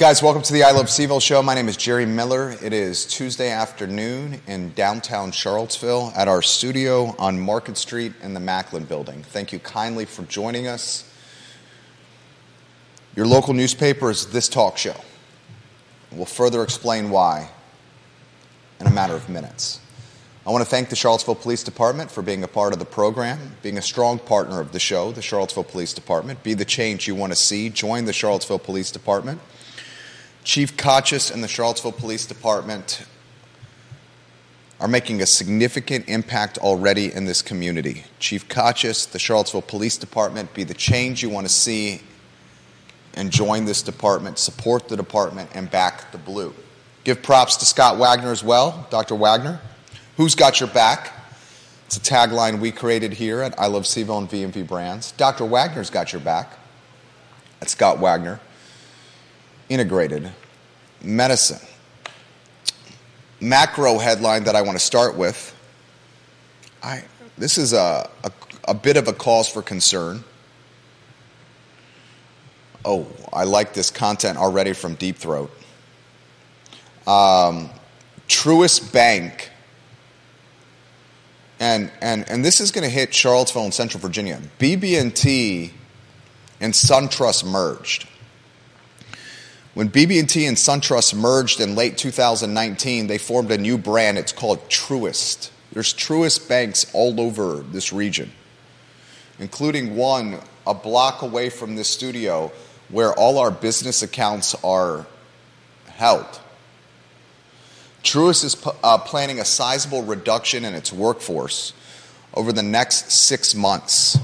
Guys, welcome to the I Love CVille show. My name is Jerry Miller. It is Tuesday afternoon in downtown Charlottesville at our studio on Market Street in the Macklin building. Thank you kindly for joining us. Your local newspaper is this talk show. We'll further explain why in a matter of minutes. I want to thank the Charlottesville Police Department for being a part of the program, being a strong partner of the show, the Charlottesville Police Department. Be the change you want to see. Join the Charlottesville Police Department. Chief Kochis and the Charlottesville Police Department are making a significant impact already in this community. Chief Kochis, the Charlottesville Police Department, be the change you want to see and join this department, support the department, and back the blue. Give props to Scott Wagner as well, Dr. Wagner. Who's got your back? It's a tagline we created here at I Love CVille and VMV Brands. Dr. Wagner's got your back. That's Scott Wagner integrated medicine. Macro headline that I want to start with. I, this is a, a, a bit of a cause for concern. Oh, I like this content already from Deep Throat. Um, Truist Bank, and, and, and this is going to hit Charlottesville and Central Virginia. BB&T and SunTrust merged. When BB&T and SunTrust merged in late 2019, they formed a new brand. It's called Truist. There's Truist banks all over this region, including one a block away from this studio where all our business accounts are held. Truist is uh, planning a sizable reduction in its workforce over the next six months.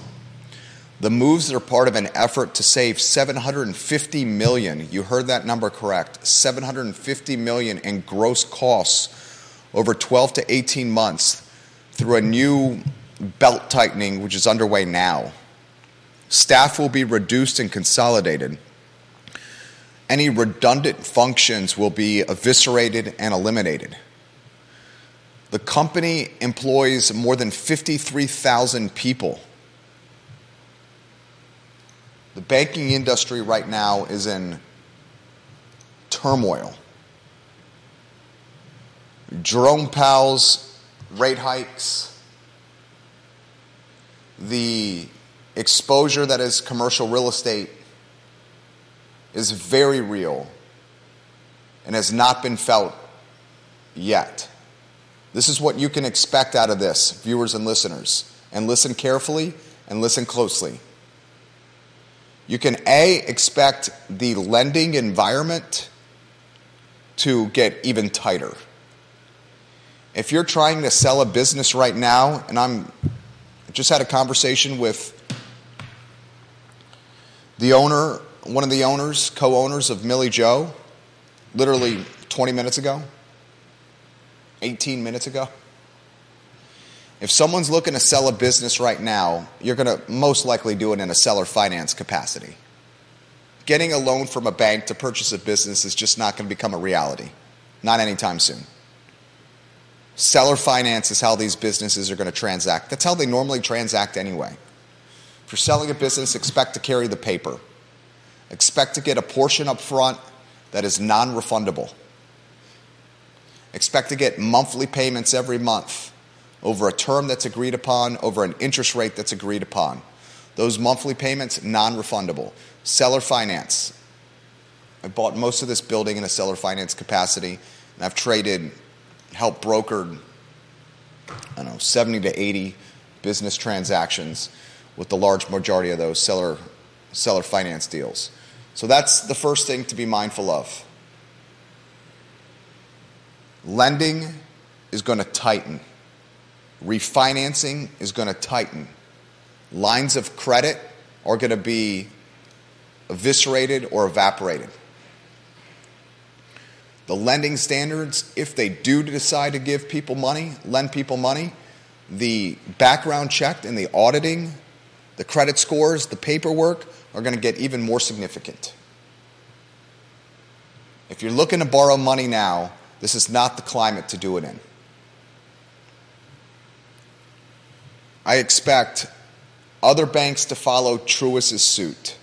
The moves are part of an effort to save 750 million. You heard that number correct. 750 million in gross costs over 12 to 18 months through a new belt tightening which is underway now. Staff will be reduced and consolidated. Any redundant functions will be eviscerated and eliminated. The company employs more than 53,000 people. The banking industry right now is in turmoil. Jerome Powell's rate hikes, the exposure that is commercial real estate is very real and has not been felt yet. This is what you can expect out of this, viewers and listeners. And listen carefully and listen closely. You can A, expect the lending environment to get even tighter. If you're trying to sell a business right now, and I'm I just had a conversation with the owner, one of the owners, co-owners of Milli Joe, literally 20 minutes ago, 18 minutes ago. If someone's looking to sell a business right now, you're going to most likely do it in a seller finance capacity. Getting a loan from a bank to purchase a business is just not going to become a reality, not anytime soon. Seller finance is how these businesses are going to transact. That's how they normally transact anyway. If you're selling a business, expect to carry the paper. Expect to get a portion up front that is non refundable. Expect to get monthly payments every month over a term that's agreed upon, over an interest rate that's agreed upon. Those monthly payments, non refundable. Seller finance. I bought most of this building in a seller finance capacity, and I've traded, helped brokered, I don't know, 70 to 80 business transactions with the large majority of those seller, seller finance deals. So that's the first thing to be mindful of. Lending is going to tighten. Refinancing is going to tighten. Lines of credit are going to be eviscerated or evaporated. The lending standards, if they do decide to give people money, lend people money, the background check and the auditing, the credit scores, the paperwork are going to get even more significant. If you're looking to borrow money now, this is not the climate to do it in. I expect other banks to follow Truist's suit.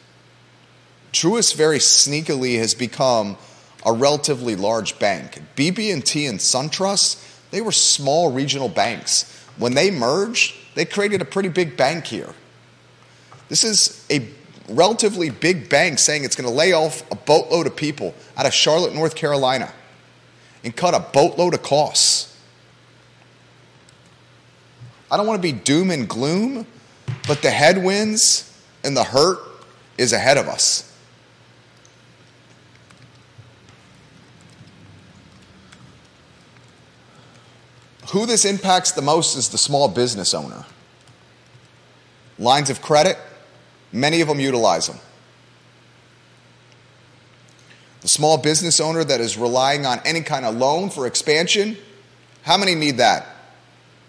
Truist very sneakily has become a relatively large bank. BB&T and SunTrust, they were small regional banks. When they merged, they created a pretty big bank here. This is a relatively big bank saying it's going to lay off a boatload of people out of Charlotte, North Carolina, and cut a boatload of costs. I don't want to be doom and gloom, but the headwinds and the hurt is ahead of us. Who this impacts the most is the small business owner. Lines of credit, many of them utilize them. The small business owner that is relying on any kind of loan for expansion, how many need that?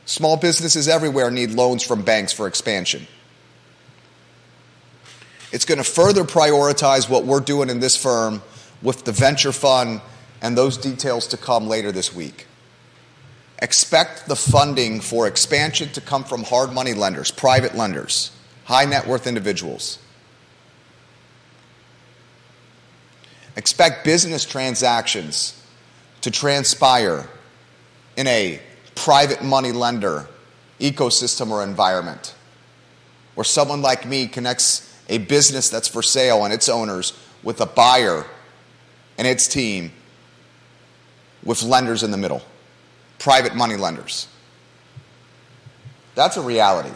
Small businesses everywhere need loans from banks for expansion. It's going to further prioritize what we're doing in this firm with the venture fund and those details to come later this week. Expect the funding for expansion to come from hard money lenders, private lenders, high net worth individuals. Expect business transactions to transpire in a private money lender ecosystem or environment where someone like me connects a business that's for sale and its owners with a buyer and its team with lenders in the middle private money lenders. That's a reality.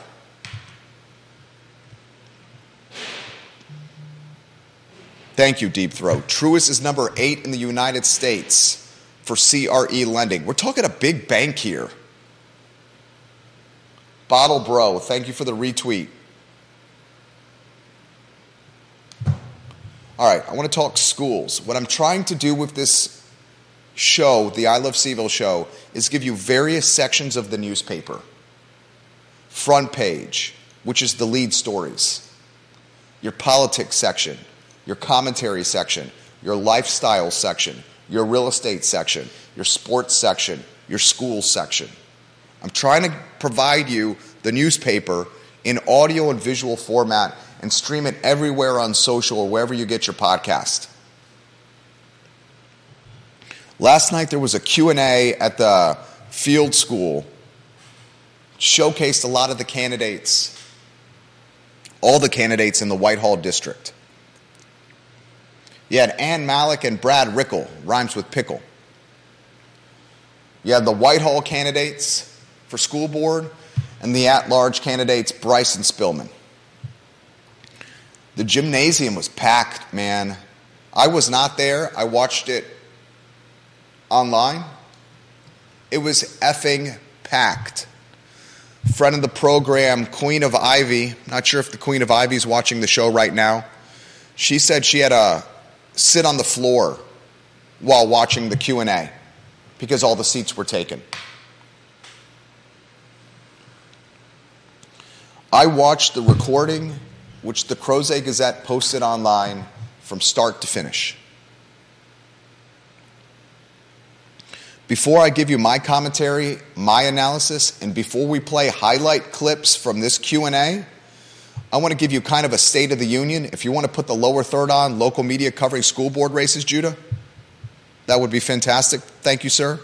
Thank you, Deep Throat. Truist is number eight in the United States for CRE lending. We're talking a big bank here. Bottle Bro, thank you for the retweet. All right, I want to talk schools. What I'm trying to do with this show, the I Love CVille show, is give you various sections of the newspaper. Front page, which is the lead stories, your politics section, your commentary section, your lifestyle section, your real estate section, your sports section, your school section. I'm trying to provide you the newspaper in audio and visual format and stream it everywhere on social or wherever you get your podcast. Last night there was a Q&A at the field school. Showcased a lot of the candidates, all the candidates in the Whitehall district. You had Ann Mallek and Brad Rickle, rhymes with pickle. You had the Whitehall candidates for school board and the at large candidates, Bryce and Spillman. The gymnasium was packed, man. I was not there. I watched it online. It was effing packed. Friend of the program, Queen of Ivy, not sure if the Queen of Ivy is watching the show right now. She said she had to sit on the floor while watching the Q&A because all the seats were taken. I watched the recording which the Crozet Gazette posted online from start to finish. Before I give you my commentary, my analysis, and before we play highlight clips from this Q&A, I want to give you kind of a state of the union. If you want to put the lower third on, local media covering school board races, Judah, that would be fantastic. Thank you, sir.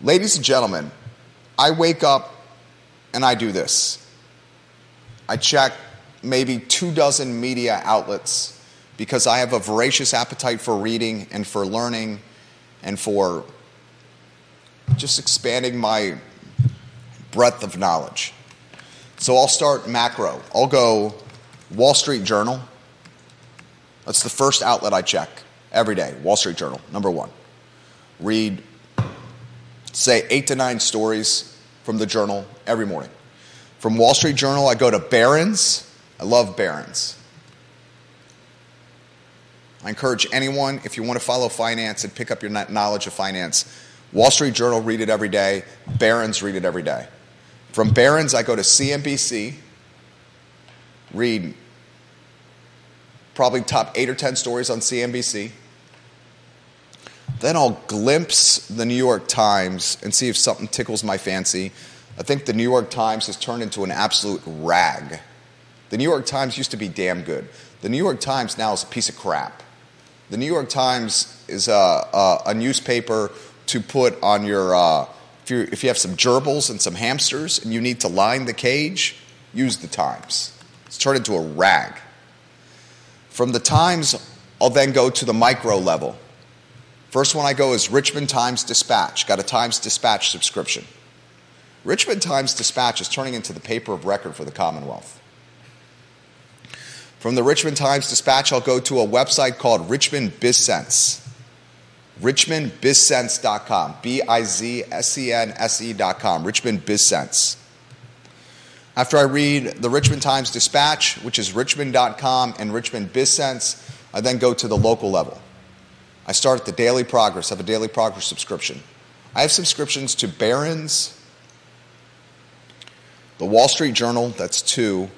Ladies and gentlemen, I wake up and I do this. I check maybe two dozen media outlets because I have a voracious appetite for reading and for learning and for just expanding my breadth of knowledge. So I'll start macro. I'll go Wall Street Journal. That's the first outlet I check every day. Wall Street Journal, number one. Read, say, eight to nine stories from the journal every morning. From Wall Street Journal, I go to Barron's. I love Barron's. I encourage anyone, if you want to follow finance and pick up your knowledge of finance, Wall Street Journal, read it every day. Barron's, read it every day. From Barron's, I go to CNBC, read probably top eight or 10 stories on CNBC. Then I'll glimpse the New York Times and see if something tickles my fancy. I think the New York Times has turned into an absolute rag. The New York Times used to be damn good. The New York Times now is a piece of crap. The New York Times is a, a, a newspaper to put on your, uh, if, you if you have some gerbils and some hamsters and you need to line the cage, use the Times. It's turned into a rag. From the Times, I'll then go to the micro level. First one I go is Richmond Times Dispatch. Got a Times Dispatch subscription. Richmond Times Dispatch is turning into the paper of record for the Commonwealth. From the Richmond Times Dispatch, I'll go to a website called Richmond BizSense. RichmondBizSense.com. B I Z S E N S E.com. Richmond BizSense. After I read the Richmond Times Dispatch, which is richmond.com and Richmond BizSense, I then go to the local level. I start at the Daily Progress, I have a Daily Progress subscription. I have subscriptions to Barron's, the Wall Street Journal, that's two,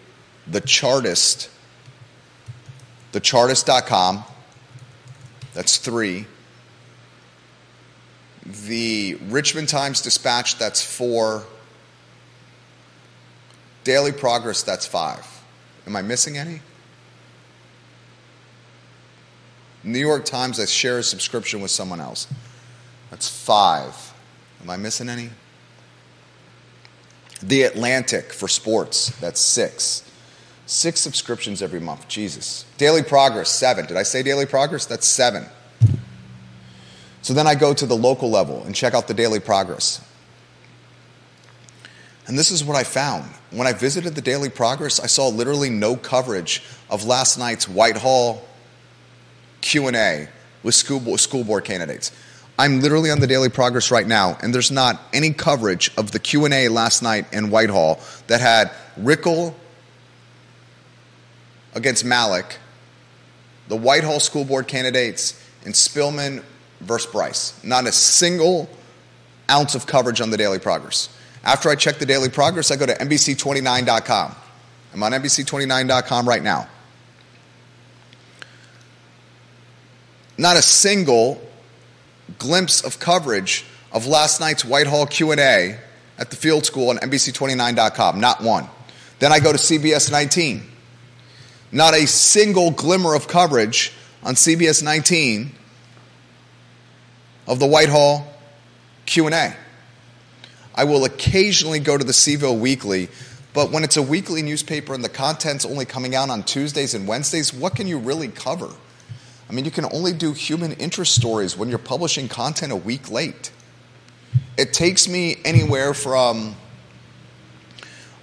the Chartist, thechartist.com, that's three, the Richmond Times Dispatch, that's four, Daily Progress, that's five. Am I missing any? New York Times, I share a subscription with someone else. That's five. Am I missing any? The Athletic for sports, that's six. Six subscriptions every month. Jesus. Daily Progress, seven. Did I say Daily Progress? That's seven. So then I go to the local level and check out the Daily Progress. And this is what I found. When I visited the Daily Progress, I saw literally no coverage of last night's Whitehall Q&A with school, school board candidates. I'm literally on the Daily Progress right now, and there's not any coverage of the Q&A last night in Whitehall that had Rickel against Mallek, the Whitehall school board candidates, and Spillman versus Bryce. Not a single ounce of coverage on the Daily Progress. After I check the Daily Progress, I go to NBC29.com. I'm on NBC29.com right now. Not a single glimpse of coverage of last night's Whitehall Q&A at the field school on NBC29.com. Not one. Then I go to CBS 19. Not a single glimmer of coverage on CBS 19 of the Whitehall Q&A. I will occasionally go to the C-VILLE Weekly, but when it's a weekly newspaper and the content's only coming out on Tuesdays and Wednesdays, what can you really cover? I mean, you can only do human interest stories when you're publishing content a week late. It takes me anywhere from,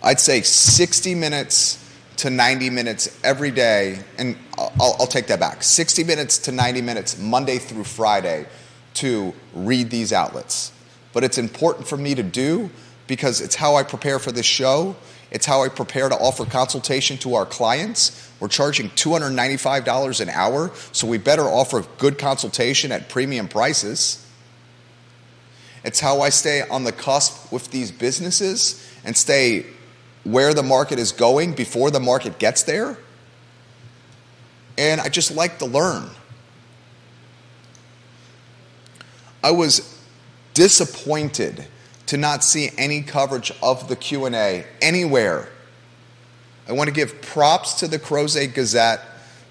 I'd say, 60 minutes to 90 minutes every day, and I'll, I'll, take that back 60 minutes to 90 minutes Monday through Friday to read these outlets. But it's important for me to do because it's how I prepare for this show, it's how I prepare to offer consultation to our clients. We're charging $295 an hour, so we better offer good consultation at premium prices. It's how I stay on the cusp with these businesses and stay where the market is going before the market gets there. And I just like to learn. I was disappointed to not see any coverage of the Q&A anywhere. I want to give props to the Crozet Gazette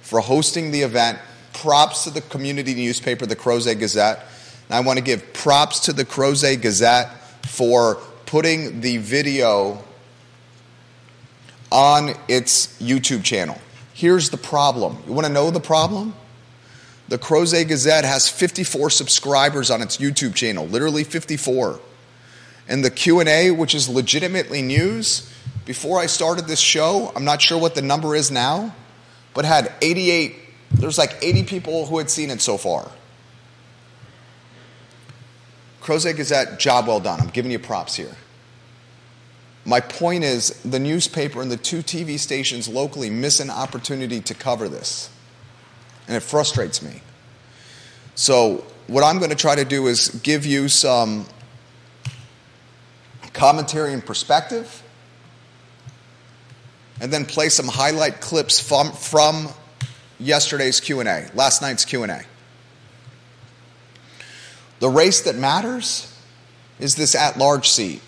for hosting the event, props to the community newspaper, the Crozet Gazette, and I want to give props to the Crozet Gazette for putting the video on its YouTube channel. Here's the problem. You want to know the problem? The Crozet Gazette has 54 subscribers on its YouTube channel, literally 54. And the Q&A, which is legitimately news, before I started this show, I'm not sure what the number is now, but had 88 there's like 80 people who had seen it so far. Crozet Gazette, job well done. I'm giving you props here. My point is, the newspaper and the two TV stations locally miss an opportunity to cover this. And it frustrates me. So, what I'm going to try to do is give you some commentary and perspective, and then play some highlight clips from, from yesterday's Q&A, last night's Q&A. The race that matters is this at-large seat.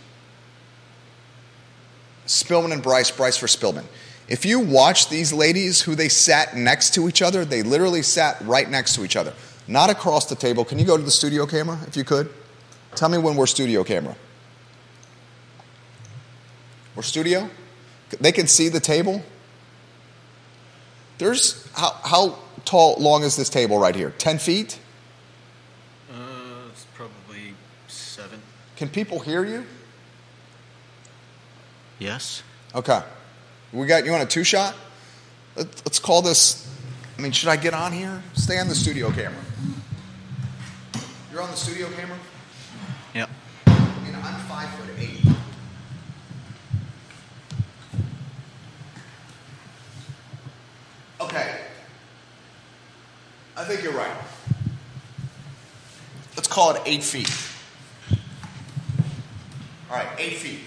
Spillman and Bryce, Bryce for Spillman. If you watch these ladies who they sat next to each other, they literally sat right next to each other, not across the table. Can you go to the studio camera if you could? Tell me when we're studio camera. We're studio? They can see the table? There's how, how tall, long is this table right here? 10 feet? Uh, it's probably seven. Can people hear you? Yes. Okay. We got you on a two shot? Let, us call this. I mean, should I get on here? Stay on the studio camera. You're on the studio camera? Yep. I mean, I'm five foot eight. Okay. I think you're right. Let's call it eight feet. All right, eight feet.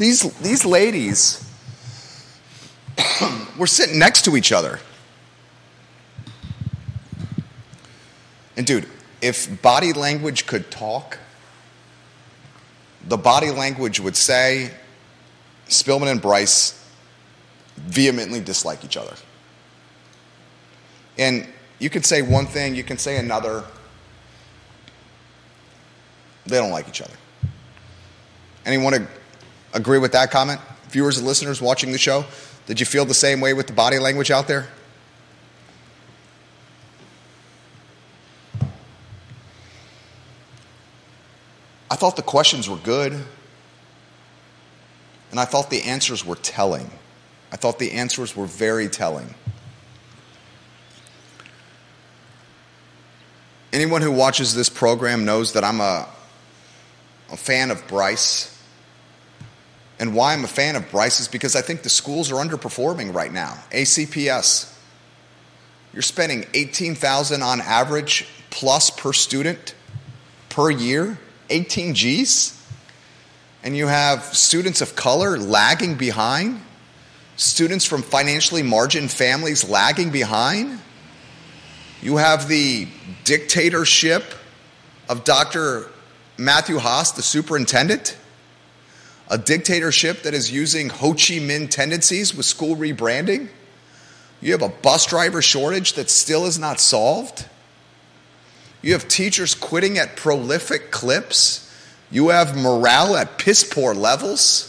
These, these ladies were sitting next to each other. And dude, if body language could talk, the body language would say Spillman and Bryce vehemently dislike each other. And you can say one thing, you can say another. They don't like each other. Anyone agree with that comment? Viewers and listeners watching the show, did you feel the same way with the body language out there? I thought the questions were good, and I thought the answers were telling. I thought the answers were very telling. Anyone who watches this program knows that I'm a, a fan of Bryce. And why I'm a fan of Bryce is because I think the schools are underperforming right now. ACPS. You're spending 18,000 on average plus per student per year, 18 Gs. And you have students of color lagging behind, students from financially margined families lagging behind. You have the dictatorship of Dr. Matthew Haas, the superintendent, a dictatorship that is using Ho Chi Minh tendencies with school rebranding. You have a bus driver shortage that still is not solved. You have teachers quitting at prolific clips. You have morale at piss poor levels.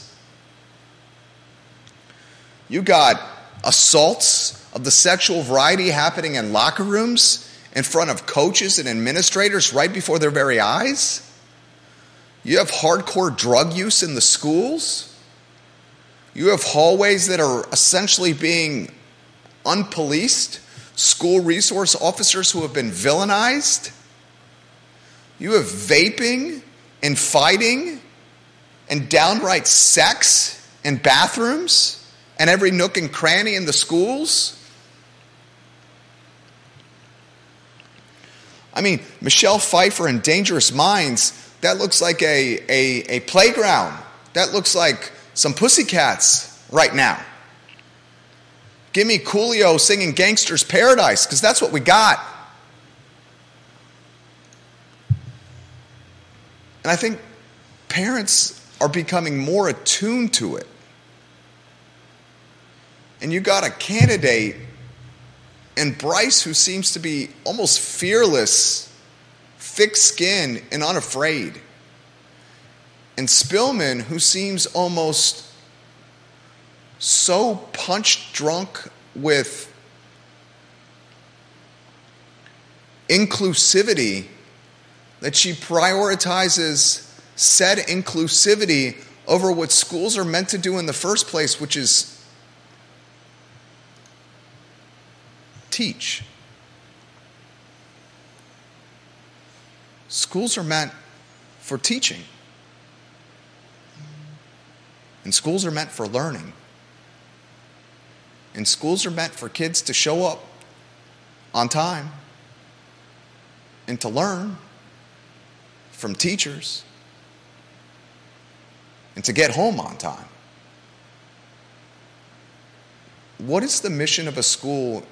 You got assaults of the sexual variety happening in locker rooms in front of coaches and administrators right before their very eyes. You have hardcore drug use in the schools. You have hallways that are essentially being unpoliced, school resource officers who have been villainized. You have vaping and fighting and downright sex in bathrooms and every nook and cranny in the schools. I mean, Michelle Pfeiffer in Dangerous Minds, that looks like a, a, a playground. That looks like some pussycats right now. Give me Coolio singing Gangster's Paradise, because that's what we got. And I think parents are becoming more attuned to it. And you got a candidate and Bryce who seems to be almost fearless, thick skinned, and unafraid. And Spillman, who seems almost so punch drunk with inclusivity that she prioritizes said inclusivity over what schools are meant to do in the first place, which is teach. Schools are meant for teaching, and schools are meant for learning. And schools are meant for kids to show up on time and to learn from teachers and to get home on time. What is the mission of a school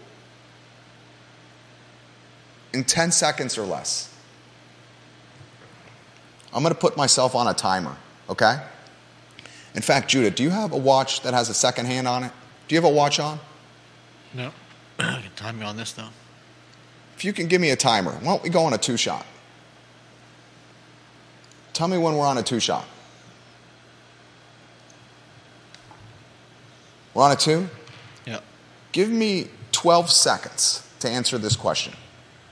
in 10 seconds or less? I'm going to put myself on a timer. Okay? In fact, Judah, do you have a watch that has a second hand on it? Do you have a watch on? No. you can time me on this, though. If you can give me a timer, why don't we go on a two shot? Tell me when we're on a two shot. We're on a two? Yep. Give me 12 seconds to answer this question.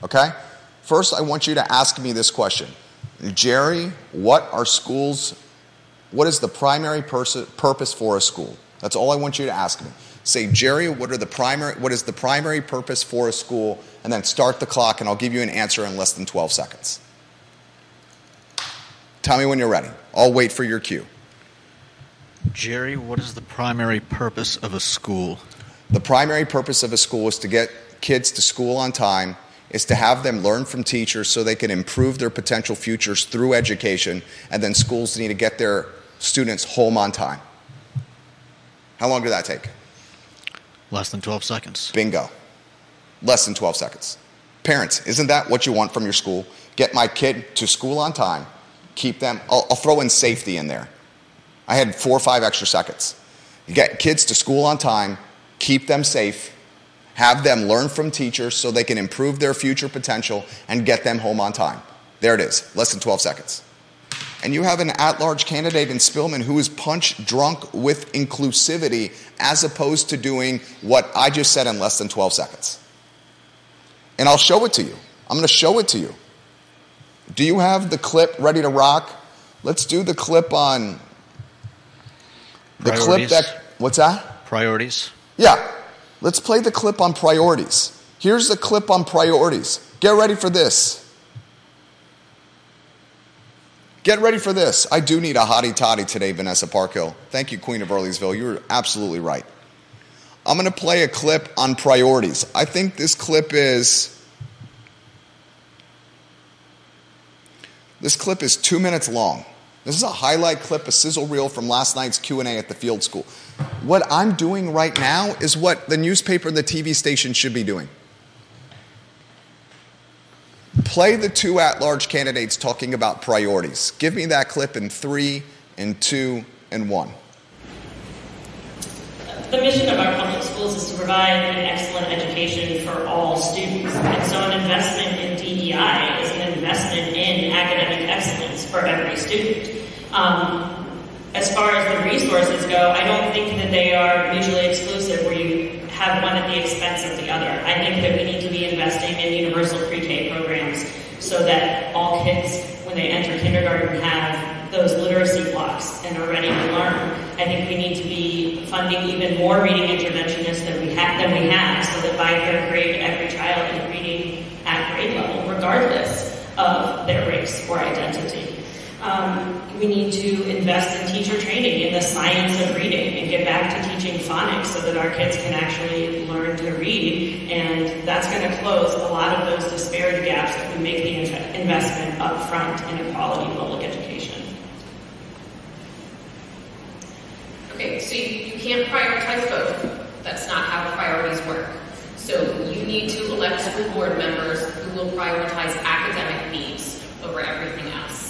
Okay? First, I want you to ask me this question Jerry, what are schools, what is the primary pers- purpose for a school? That's all I want you to ask me. Say, Jerry, what, are the primary, what is the primary purpose for a school? And then start the clock, and I'll give you an answer in less than 12 seconds. Tell me when you're ready. I'll wait for your cue. Jerry, what is the primary purpose of a school? The primary purpose of a school is to get kids to school on time, is to have them learn from teachers so they can improve their potential futures through education, and then schools need to get their students home on time. How long did that take? Less than 12 seconds. Bingo. Less than 12 seconds. Parents, isn't that what you want from your school? Get my kid to school on time, keep them, I'll, I'll throw in safety in there. I had four or five extra seconds. You get kids to school on time, keep them safe, have them learn from teachers so they can improve their future potential, and get them home on time. There it is, less than 12 seconds. And you have an at large candidate in Spillman who is punch drunk with inclusivity as opposed to doing what I just said in less than 12 seconds. And I'll show it to you. I'm going to show it to you. Do you have the clip ready to rock? Let's do the clip on the clip Priorities. that what's that? Priorities. Yeah. Let's play the clip on priorities. Here's the clip on priorities. Get ready for this. Get ready for this. I do need a hottie toddy today, Vanessa Parkhill. Thank you, Queen of Earlysville. You're absolutely right. I'm going to play a clip on priorities. I think this clip is. This clip is two minutes long. This is a highlight clip, a sizzle reel from last night's Q&A at the field school. What I'm doing right now is what the newspaper and the TV station should be doing. Play the two at-large candidates talking about priorities. Give me that clip in three, and two, and one. The mission of our public schools is to provide an excellent education for all students. And so an investment in DEI is an investment in academic excellence for every student. Um, as far as the resources go, I don't think that they are mutually exclusive where you have one at the expense of the other. I think that we need to be investing in universal pre-K programs so that all kids, when they enter kindergarten, have those literacy blocks and are ready to learn. I think we need to be funding even more reading interventionists than we have than we have, so that by third grade, every child is reading at grade level, regardless of their race or identity. Um, we need to invest in teacher training in the science of reading and get back to teaching phonics so that our kids can actually learn to read. And that's going to close a lot of those disparity gaps if we make the inve- investment up front in a quality public education. Okay, so you, you can't prioritize both. That's not how priorities work. So you need to elect school board members who will prioritize academic needs over everything else.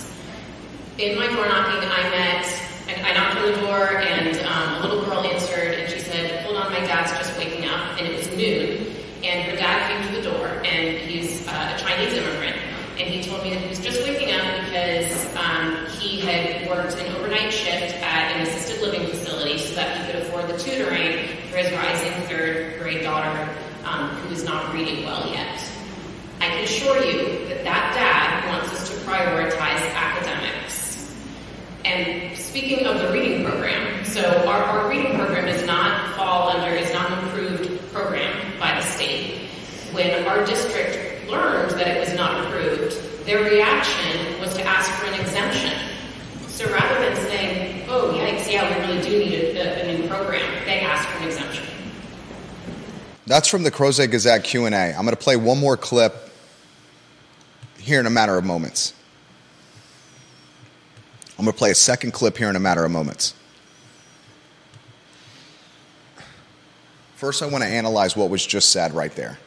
In my door knocking, I met, and I knocked on the door, and um, a little girl answered, and she said, "Hold on, my dad's just waking up," and it was noon. And her dad came to the door, and he's uh, a Chinese immigrant, and he told me that he was just waking up because um, he had worked an overnight shift at an assisted living facility so that he could afford the tutoring for his rising third grade daughter um, who is not reading well yet. I can assure you that that dad wants us to prioritize academics. And speaking of the reading program, so our, our reading program does not fall under, is not an approved program by the state. When our district learned that it was not approved, their reaction was to ask for an exemption. So rather than saying, oh yikes, yeah, we really do need a, a, new program, they asked for an exemption. That's from the Crozet Gazette Q&A. I'm going to play one more clip here in a matter of moments. I'm going to play a second clip here in a matter of moments. First, I want to analyze what was just said right there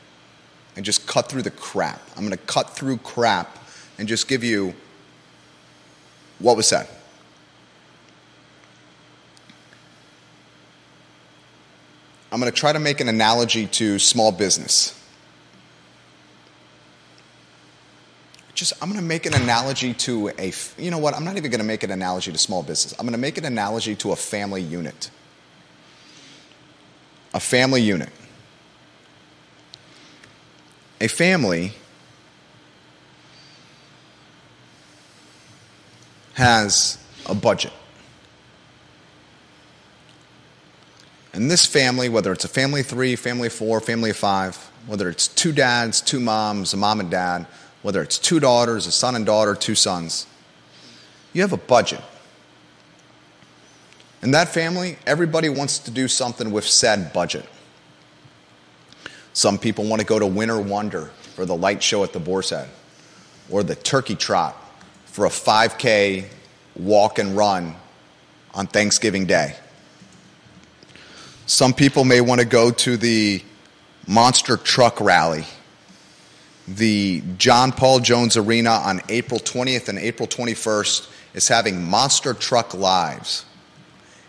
and just cut through the crap. I'm going to cut through crap and just give you what was said. I'm going to try to make an analogy to small business. Just, I'm going to make an analogy to a, you know what? I'm not even going to make an analogy to small business. I'm going to make an analogy to a family unit. A family unit. A family has a budget. And this family, whether it's a family of three, family of four, family of five, whether it's two dads, two moms, a mom and dad, whether it's two daughters, a son and daughter, two sons, you have a budget. In that family, everybody wants to do something with said budget. Some people want to go to Winter Wonder for the light show at the Boar's Head, or the Turkey Trot for a 5K walk and run on Thanksgiving Day. Some people may want to go to the Monster Truck Rally, the John Paul Jones Arena on April 20th and April 21st is having Monster Truck Lives,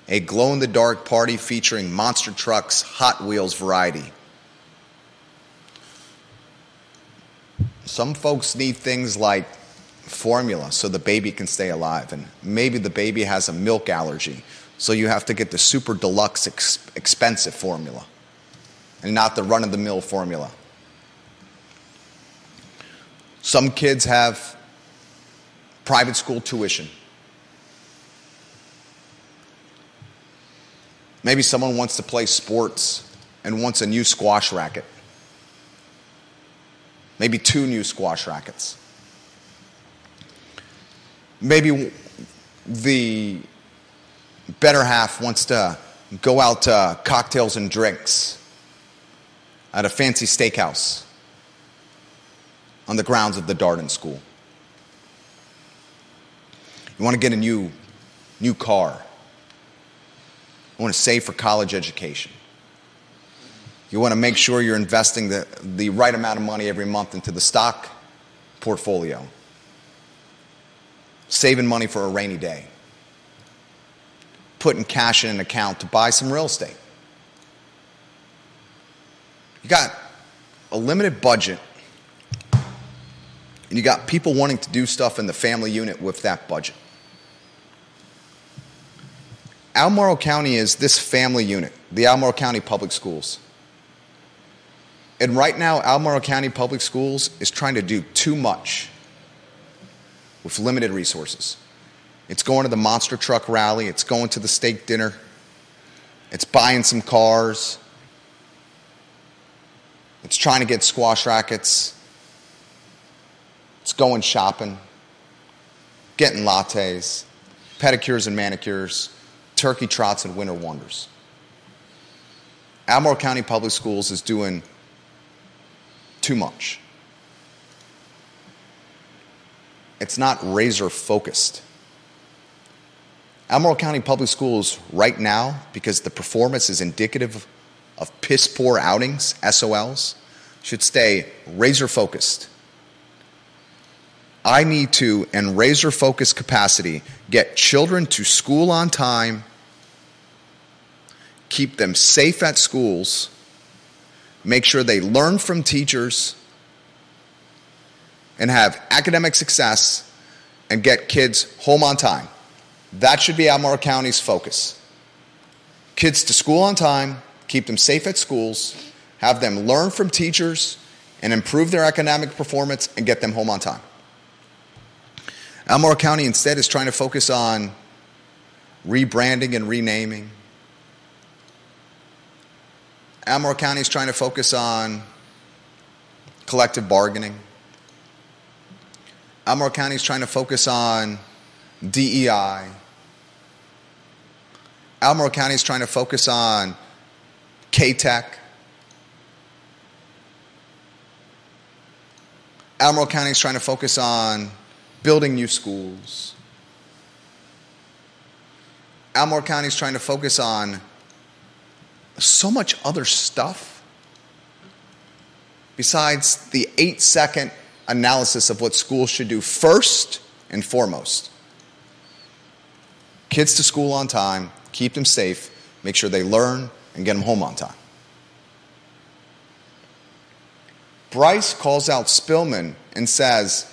a glow in the dark party featuring monster trucks, Hot Wheels variety. Some folks need things like formula so the baby can stay alive, and maybe the baby has a milk allergy so you have to get the super deluxe ex- expensive formula and not the run of the mill formula. Some kids have private school tuition. Maybe someone wants to play sports and wants a new squash racket. Maybe two new squash rackets. Maybe the better half wants to go out to cocktails and drinks at a fancy steakhouse on the grounds of the Darden School. You want to get a new, new car. You want to save for college education. You want to make sure you're investing the, the right amount of money every month into the stock portfolio. Saving money for a rainy day putting cash in an account to buy some real estate. You got a limited budget, you got people wanting to do stuff in the family unit with that budget. Albemarle County is this family unit, the Albemarle County Public Schools. And right now, Albemarle County Public Schools is trying to do too much with limited resources. It's going to the monster truck rally. It's going to the steak dinner. It's buying some cars. It's trying to get squash rackets. It's going shopping, getting lattes, pedicures and manicures, turkey trots and winter wonders. Albemarle County Public Schools is doing too much. It's not razor focused. Albemarle County Public Schools right now, because the performance is indicative of piss poor outings, SOLs, should stay razor focused. I need to, in razor focused capacity, get children to school on time, keep them safe at schools, make sure they learn from teachers, and have academic success, and get kids home on time. That should be Albemarle County's focus. Kids to school on time, keep them safe at schools, have them learn from teachers, and improve their academic performance and get them home on time. Albemarle County instead is trying to focus on rebranding and renaming. Albemarle County is trying to focus on collective bargaining. Albemarle County is trying to focus on DEI. Albemarle County is trying to focus on CATEC. Albemarle County is trying to focus on building new schools. Albemarle County is trying to focus on so much other stuff besides the eight second analysis of what schools should do first and foremost. Kids to school on time, keep them safe, make sure they learn, and get them home on time. Bryce calls out Spillman and says,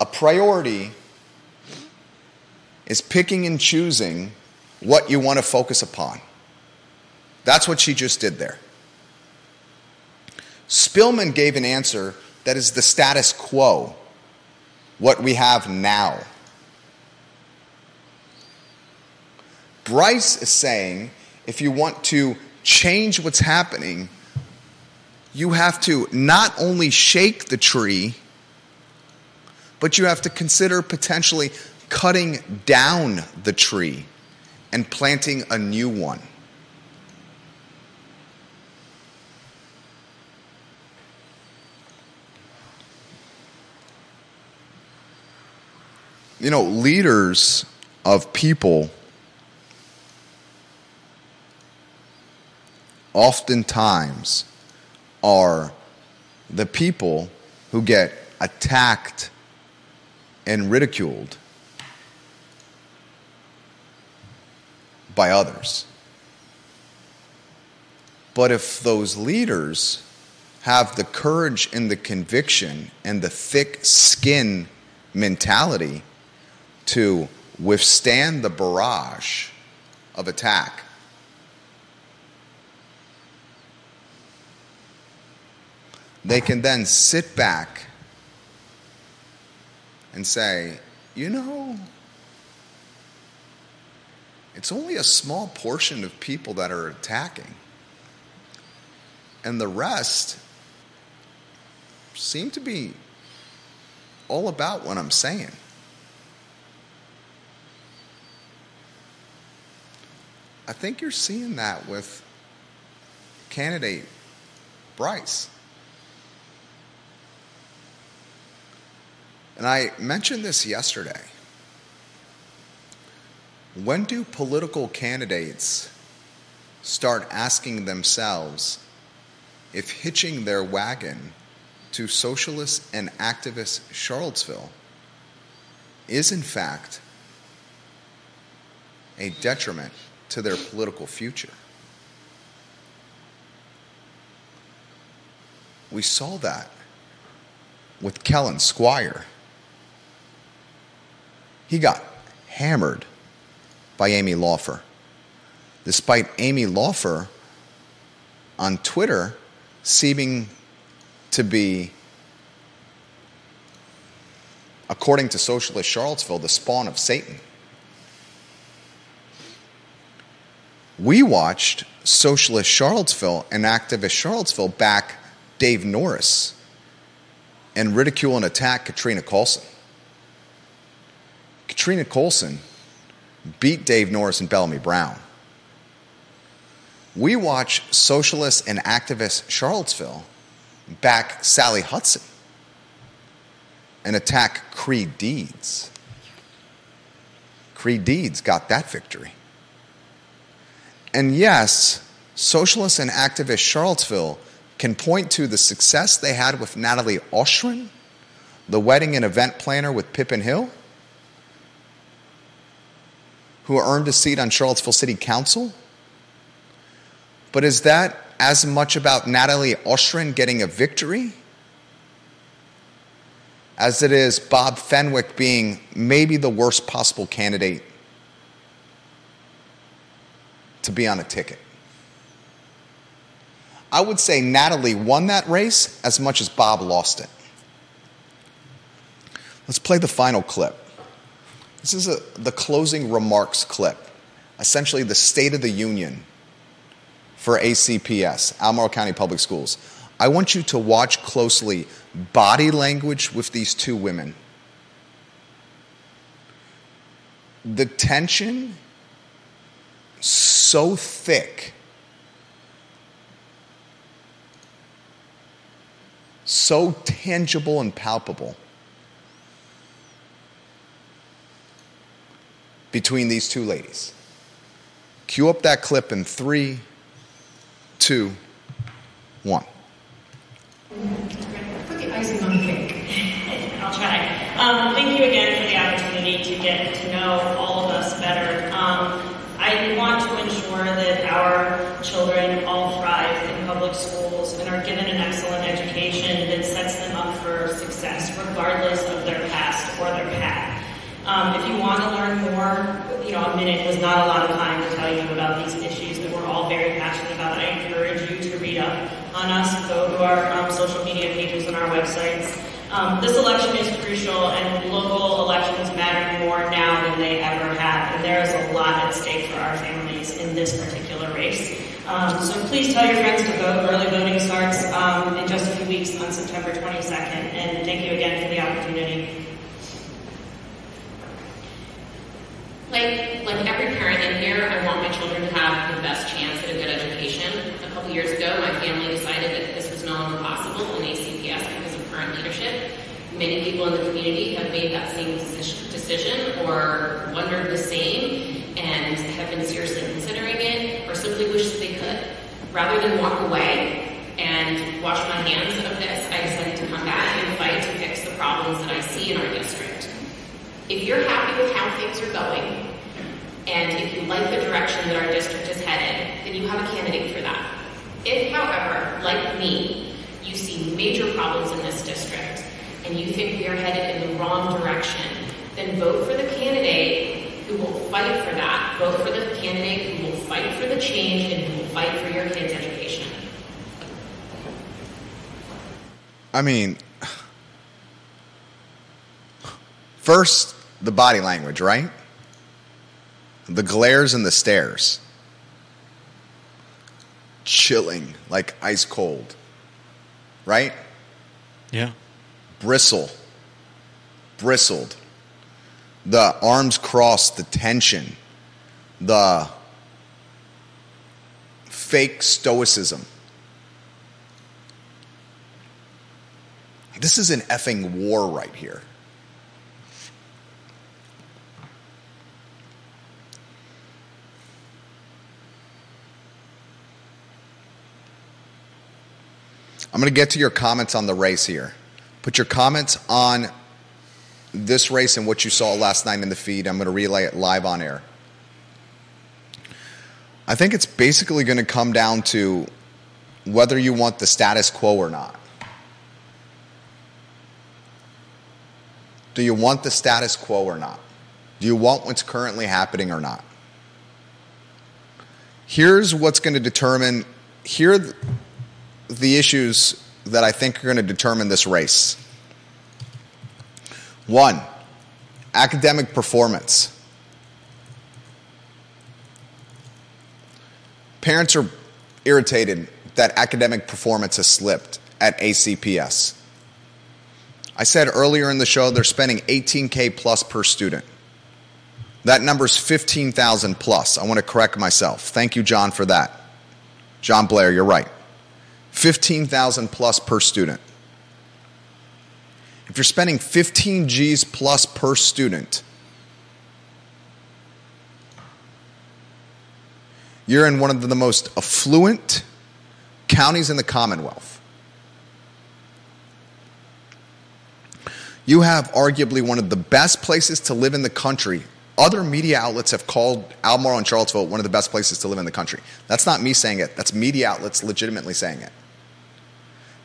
a priority is picking and choosing what you want to focus upon. That's what she just did there. Spillman gave an answer that is the status quo, what we have now. Bryce is saying if you want to change what's happening, you have to not only shake the tree, but you have to consider potentially cutting down the tree and planting a new one. You know, leaders of people oftentimes are the people who get attacked and ridiculed by others. But if those leaders have the courage and the conviction and the thick skin mentality to withstand the barrage of attack, they can then sit back and say, you know, it's only a small portion of people that are attacking. And the rest seem to be all about what I'm saying. I think you're seeing that with candidate Bryce. And I mentioned this yesterday. When do political candidates start asking themselves if hitching their wagon to socialist and activist Charlottesville is, in fact, a detriment to their political future? We saw that with Kellen Squire. He got hammered by Amy Laufer. Despite Amy Laufer on Twitter seeming to be, according to Socialist Charlottesville, the spawn of Satan. We watched Socialist Charlottesville and activist Charlottesville back Dave Norris and ridicule and attack Katrina Callsen. Katrina Callsen beat Dave Norris and Bellamy Brown. We watch socialist and activist Charlottesville back Sally Hudson and attack Creed Deeds. Creed Deeds got that victory. And yes, socialist and activist Charlottesville can point to the success they had with Natalie Oschrin, the wedding and event planner with Pippin Hill, who earned a seat on Charlottesville City Council. But is that as much about Natalie Oschrin getting a victory as it is Bob Fenwick being maybe the worst possible candidate to be on a ticket? I would say Natalie won that race as much as Bob lost it. Let's play the final clip. This is a, the closing remarks clip, essentially the State of the Union for ACPS, Albemarle County Public Schools. I want you to watch closely body language with these two women. The tension so thick, so tangible and palpable. between these two ladies. Cue up that clip in three, two, one. Put the icing on the cake. I'll try. Um, thank you again for the opportunity to get to know all of us better. Um, I want to ensure that our children all thrive in public schools and are given an excellent education that sets them up for success, regardless of their past or their path. Um, if you want to learn you know, a minute was not a lot of time to tell you about these issues that we're all very passionate about. I encourage you to read up on us, go to our um, social media pages and our websites. Um, this election is crucial, and local elections matter more now than they ever have. And there is a lot at stake for our families in this particular race. Um, so please tell your friends to vote. Early voting starts um, in just a few weeks on September 22nd. And thank you again for the opportunity. Like, like every parent in here, I want my children to have the best chance at a good education. A couple years ago, my family decided that this was no longer possible in ACPS because of current leadership. Many people in the community have made that same decision or wondered the same and have been seriously considering it or simply wish that they could. Rather than walk away and wash my hands of this, I decided to come back and fight to fix the problems that I see in our district. If you're happy with how things are going, and if you like the direction that our district is headed, then you have a candidate for that. If, however, like me, you see major problems in this district, and you think we are headed in the wrong direction, then vote for the candidate who will fight for that. Vote for the candidate who will fight for the change and who will fight for your kids' education. I mean, first, the body language, right? The glares and the stares. Chilling, like ice cold. Right? Yeah. Bristle. Bristled. The arms crossed, the tension. The fake stoicism. This is an effing war right here. I'm going to get to your comments on the race here. Put your comments on this race and what you saw last night in the feed. I'm going to relay it live on air. I think it's basically going to come down to whether you want the status quo or not. Do you want the status quo or not? Do you want what's currently happening or not? Here's what's going to determine here the issues that I think are going to determine this race. One, academic performance. Parents are irritated that academic performance has slipped at ACPS. I said earlier in the show they're spending 18K plus per student. That number is 15,000 plus. I want to correct myself. Thank you, John, for that. John Blair, you're right. 15,000 plus per student. If you're spending 15 G's plus per student, you're in one of the most affluent counties in the Commonwealth. You have arguably one of the best places to live in the country. Other media outlets have called Albemarle and Charlottesville one of the best places to live in the country. That's not me saying it, that's media outlets legitimately saying it.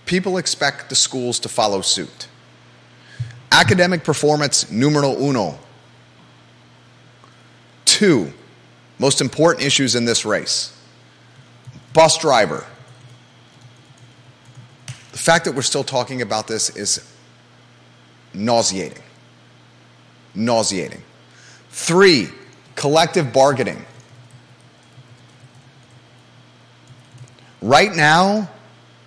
People expect the schools to follow suit. Academic performance, numero uno. Two, most important issues in this race bus driver. The fact that we're still talking about this is nauseating. Nauseating. Three, collective bargaining. Right now,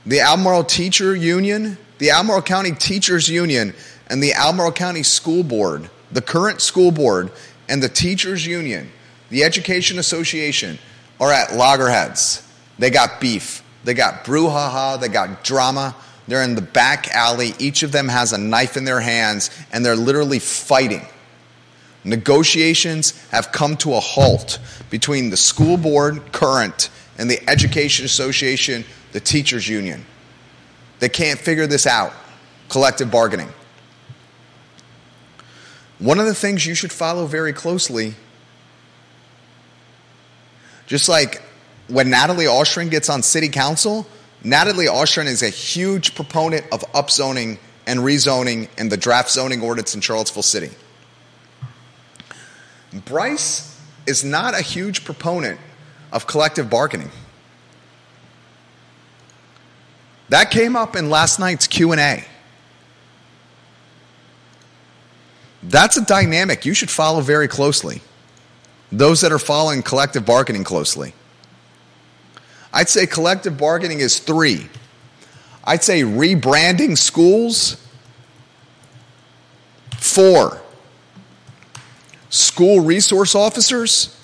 the Albemarle Teacher Union, the Albemarle County Teachers Union, and the Albemarle County School Board, the current school board, and the Teachers Union, the Education Association, are at loggerheads. They got beef. They got brouhaha. They got drama. They're in the back alley. Each of them has a knife in their hands, and they're literally fighting. Negotiations have come to a halt between the school board, current, and the Education Association, the teachers union. They can't figure this out. Collective bargaining. One of the things you should follow very closely, just like when Natalie Oschrin gets on city council, Natalie Oschrin is a huge proponent of upzoning and rezoning and the draft zoning ordinance in Charlottesville City. Bryce is not a huge proponent of collective bargaining. That came up in last night's Q&A. That's a dynamic you should follow very closely. Those that are following collective bargaining closely. I'd say collective bargaining is 3. I'd say rebranding schools 4. School resource officers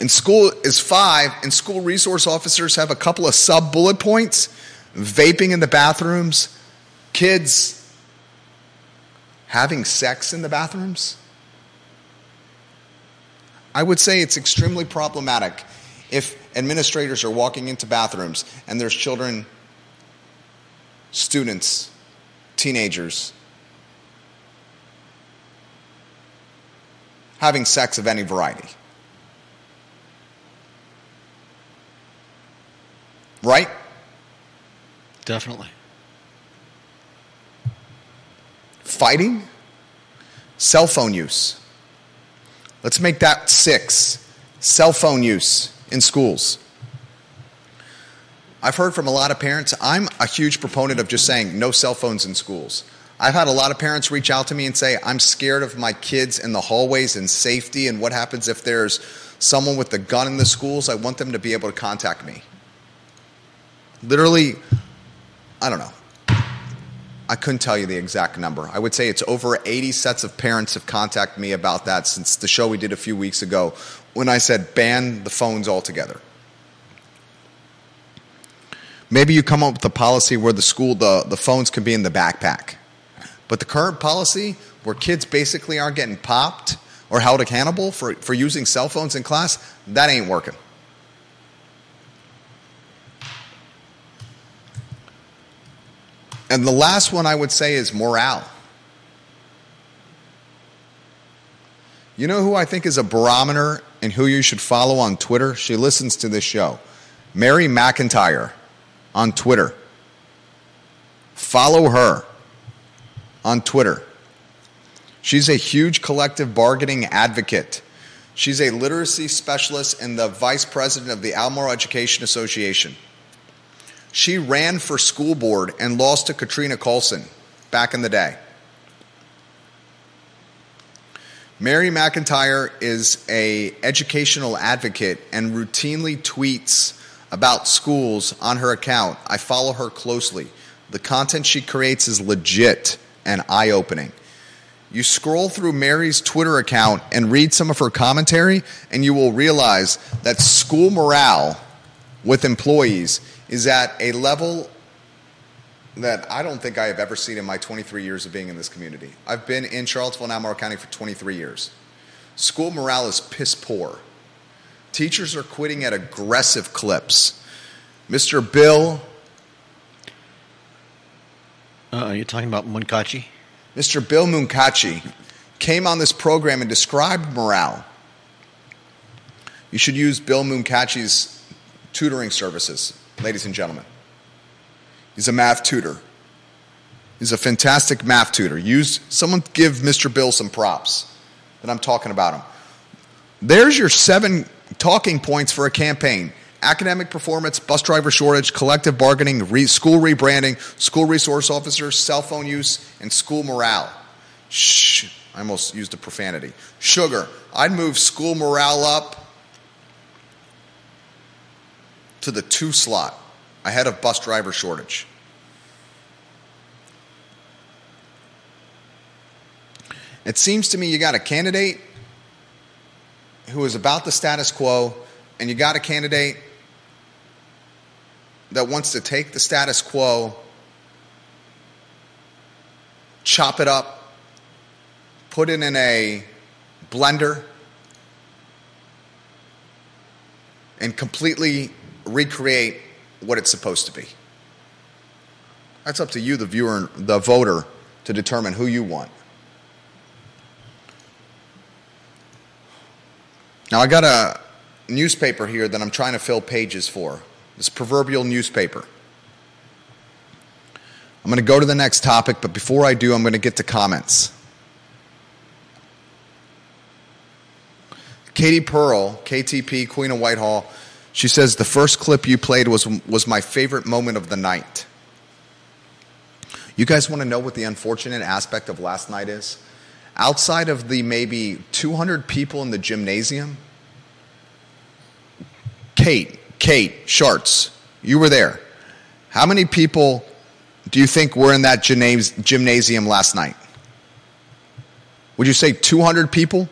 in school is five, and school resource officers have a couple of sub bullet points vaping in the bathrooms, kids having sex in the bathrooms. I would say it's extremely problematic if administrators are walking into bathrooms and there's children, students, teenagers having sex of any variety. Right? Definitely. Fighting, cell phone use. Let's make that six. Cell phone use in schools. I've heard from a lot of parents. I'm a huge proponent of just saying no cell phones in schools. I've had a lot of parents reach out to me and say, I'm scared of my kids in the hallways and safety, and what happens if there's someone with a gun in the schools? I want them to be able to contact me. Literally, I don't know. I couldn't tell you the exact number. I would say it's over 80 sets of parents have contacted me about that since the show we did a few weeks ago when I said ban the phones altogether. Maybe you come up with a policy where the school, the, the phones can be in the backpack. But the current policy where kids basically aren't getting popped or held accountable for, for using cell phones in class, that ain't working. And the last one I would say is morale. You know who I think is a barometer and who you should follow on Twitter? She listens to this show. Mary McIntyre on Twitter. Follow her on Twitter. She's a huge collective bargaining advocate. She's a literacy specialist and the vice president of the Albemarle Education Association. She ran for school board and lost to Katrina Callsen back in the day. Mary McIntyre is a educational advocate and routinely tweets about schools on her account. I follow her closely. The content she creates is legit and eye-opening. You scroll through Mary's Twitter account and read some of her commentary and you will realize that school morale with employees is at a level that I don't think I have ever seen in my 23 years of being in this community. I've been in Charlottesville and Albemarle County for 23 years. School morale is piss poor. Teachers are quitting at aggressive clips. Mr. Bill. Uh, are you talking about Munkachi? Mr. Bill Munkachi came on this program and described morale. You should use Bill Munkachi's tutoring services ladies and gentlemen. He's a math tutor. He's a fantastic math tutor. Use someone give Mr. Bill some props that I'm talking about him. There's your seven talking points for a campaign. Academic performance, bus driver shortage, collective bargaining, re- school rebranding, school resource officers, cell phone use, and school morale. Shh, I almost used a profanity. Sugar, I'd move school morale up to the two slot ahead of bus driver shortage. It seems to me you got a candidate who is about the status quo, and you got a candidate that wants to take the status quo, chop it up, put it in a blender, and completely recreate what it's supposed to be. That's up to you, the viewer, the voter, to determine who you want. Now, I got a newspaper here that I'm trying to fill pages for. This proverbial newspaper. I'm going to go to the next topic, but before I do, I'm going to get to comments. Katie Pearl, KTP, Queen of Whitehall, she says the first clip you played was was my favorite moment of the night. You guys want to know what the unfortunate aspect of last night is? Outside of the maybe 200 people in the gymnasium, Kate, Kate Sharts, you were there. How many people do you think were in that gymnasium last night? Would you say 200 people?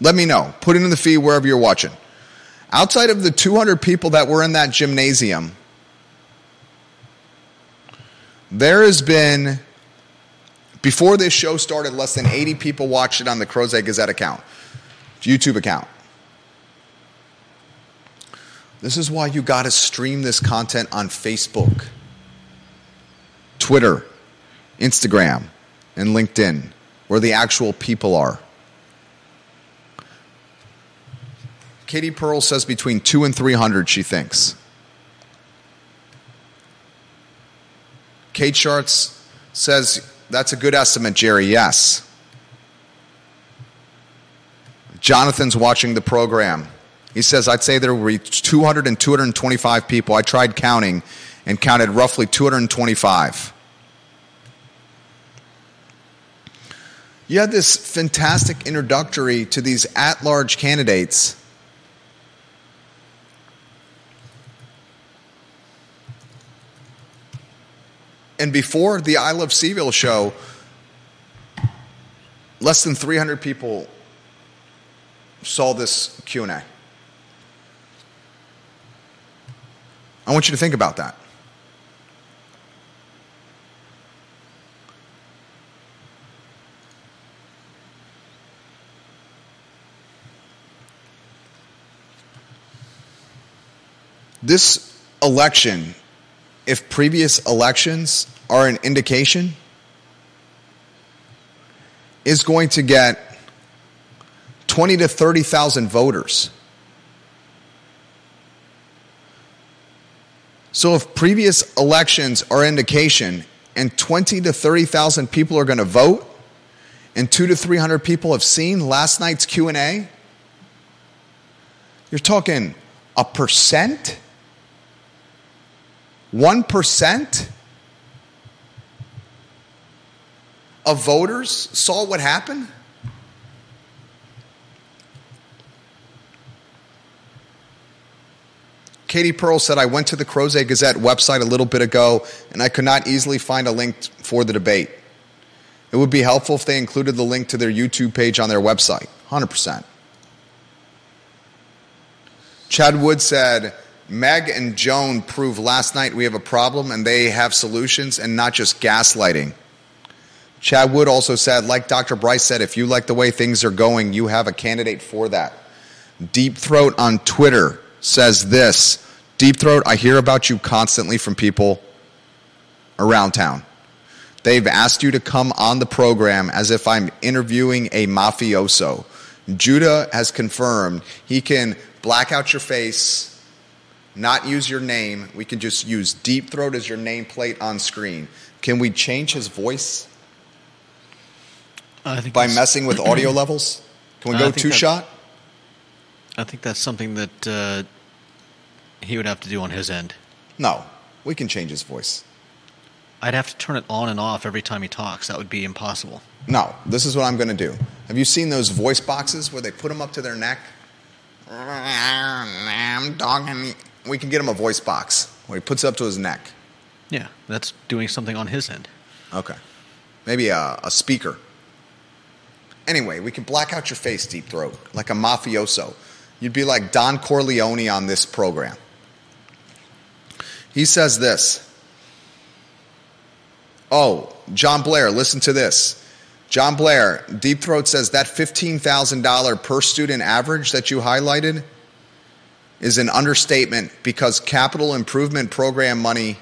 Let me know. Put it in the feed wherever you're watching. Outside of the 200 people that were in that gymnasium, there has been, before this show started, less than 80 people watched it on the Crozet Gazette account, YouTube account. This is why you got to stream this content on Facebook, Twitter, Instagram, and LinkedIn, where the actual people are. Katie Pearl says between two and 300, she thinks. Kate Charts says that's a good estimate, Jerry. Yes. Jonathan's watching the program. He says, I'd say there were 200 and 225 people. I tried counting and counted roughly 225. You had this fantastic introductory to these at large candidates And before the I Love CVille show, less than 300 people saw this Q&A. I want you to think about that. This election if previous elections are an indication, is going to get 20 to 30,000 voters. So if previous elections are indication and 20 to 30,000 people are going to vote and 2 to 300 people have seen last night's Q&A, you're talking a percent 1% of voters saw what happened? Katie Pearl said, I went to the Crozet Gazette website a little bit ago and I could not easily find a link for the debate. It would be helpful if they included the link to their YouTube page on their website. 100%. Chad Wood said, Meg and Joan proved last night we have a problem and they have solutions and not just gaslighting. Chad Wood also said, like Dr. Bryce said, if you like the way things are going, you have a candidate for that. Deep Throat on Twitter says this Deep Throat, I hear about you constantly from people around town. They've asked you to come on the program as if I'm interviewing a mafioso. Judah has confirmed he can black out your face not use your name. We can just use Deep Throat as your nameplate on screen. Can we change his voice I think by messing with audio levels? Can we go two shot? I think that's something that uh, he would have to do on his end. No, we can change his voice. I'd have to turn it on and off every time he talks. That would be impossible. No, this is what I'm going to do. Have you seen those voice boxes where they put them up to their neck? I'm dogging we can get him a voice box where he puts it up to his neck. Yeah, that's doing something on his end. Okay. Maybe a, a speaker. Anyway, we can black out your face, Deep Throat, like a mafioso. You'd be like Don Corleone on this program. He says this. Oh, John Blair, listen to this. John Blair, Deep Throat says that $15,000 per student average that you highlighted is an understatement because capital improvement program money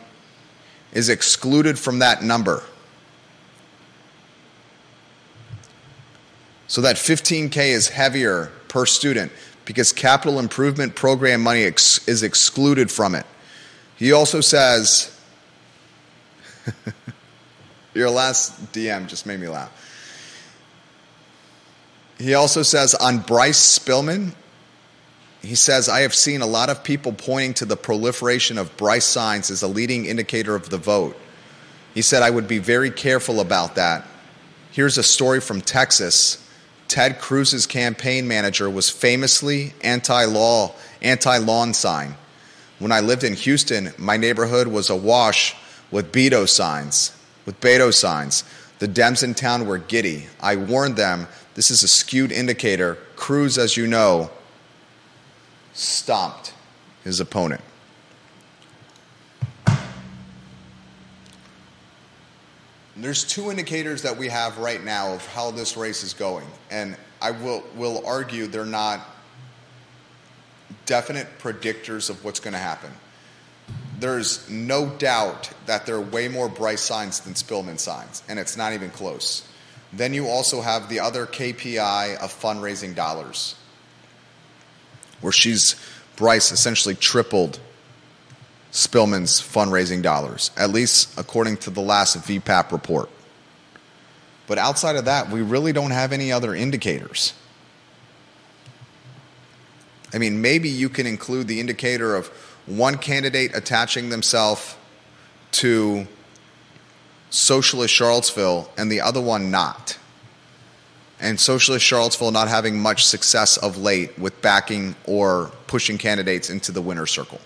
is excluded from that number. So that 15K is heavier per student because capital improvement program money ex- is excluded from it. He also says, Your last DM just made me laugh. He also says on Bryce Spillman, he says, I have seen a lot of people pointing to the proliferation of Bryce signs as a leading indicator of the vote. He said, I would be very careful about that. Here's a story from Texas. Ted Cruz's campaign manager was famously anti-law, anti-lawn sign. When I lived in Houston, my neighborhood was awash with Beto signs, with Beto signs. The Dems in town were giddy. I warned them this is a skewed indicator. Cruz, as you know, stomped his opponent. There's two indicators that we have right now of how this race is going, and I will, will argue they're not definite predictors of what's going to happen. There's no doubt that there are way more Bryce signs than Spillman signs, and it's not even close. Then you also have the other KPI of fundraising dollars, where she's Bryce essentially tripled Spillman's fundraising dollars, at least according to the last VPAP report. But outside of that, we really don't have any other indicators. I mean, maybe you can include the indicator of one candidate attaching themselves to Socialist Charlottesville and the other one not. And Socialist Charlottesville not having much success of late with backing or pushing candidates into the winner's circle.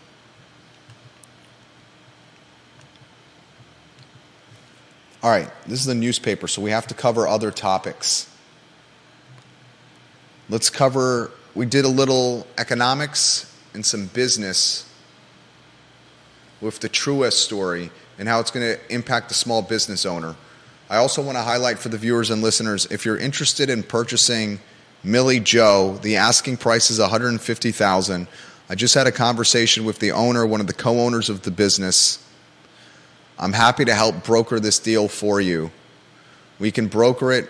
All right, this is the newspaper, so we have to cover other topics. Let's cover, we did a little economics and some business with the Truist story and how it's going to impact the small business owner. I also want to highlight for the viewers and listeners if you're interested in purchasing Milli Joe, the asking price is 150,000. I just had a conversation with the owner, one of the co-owners of the business. I'm happy to help broker this deal for you. We can broker it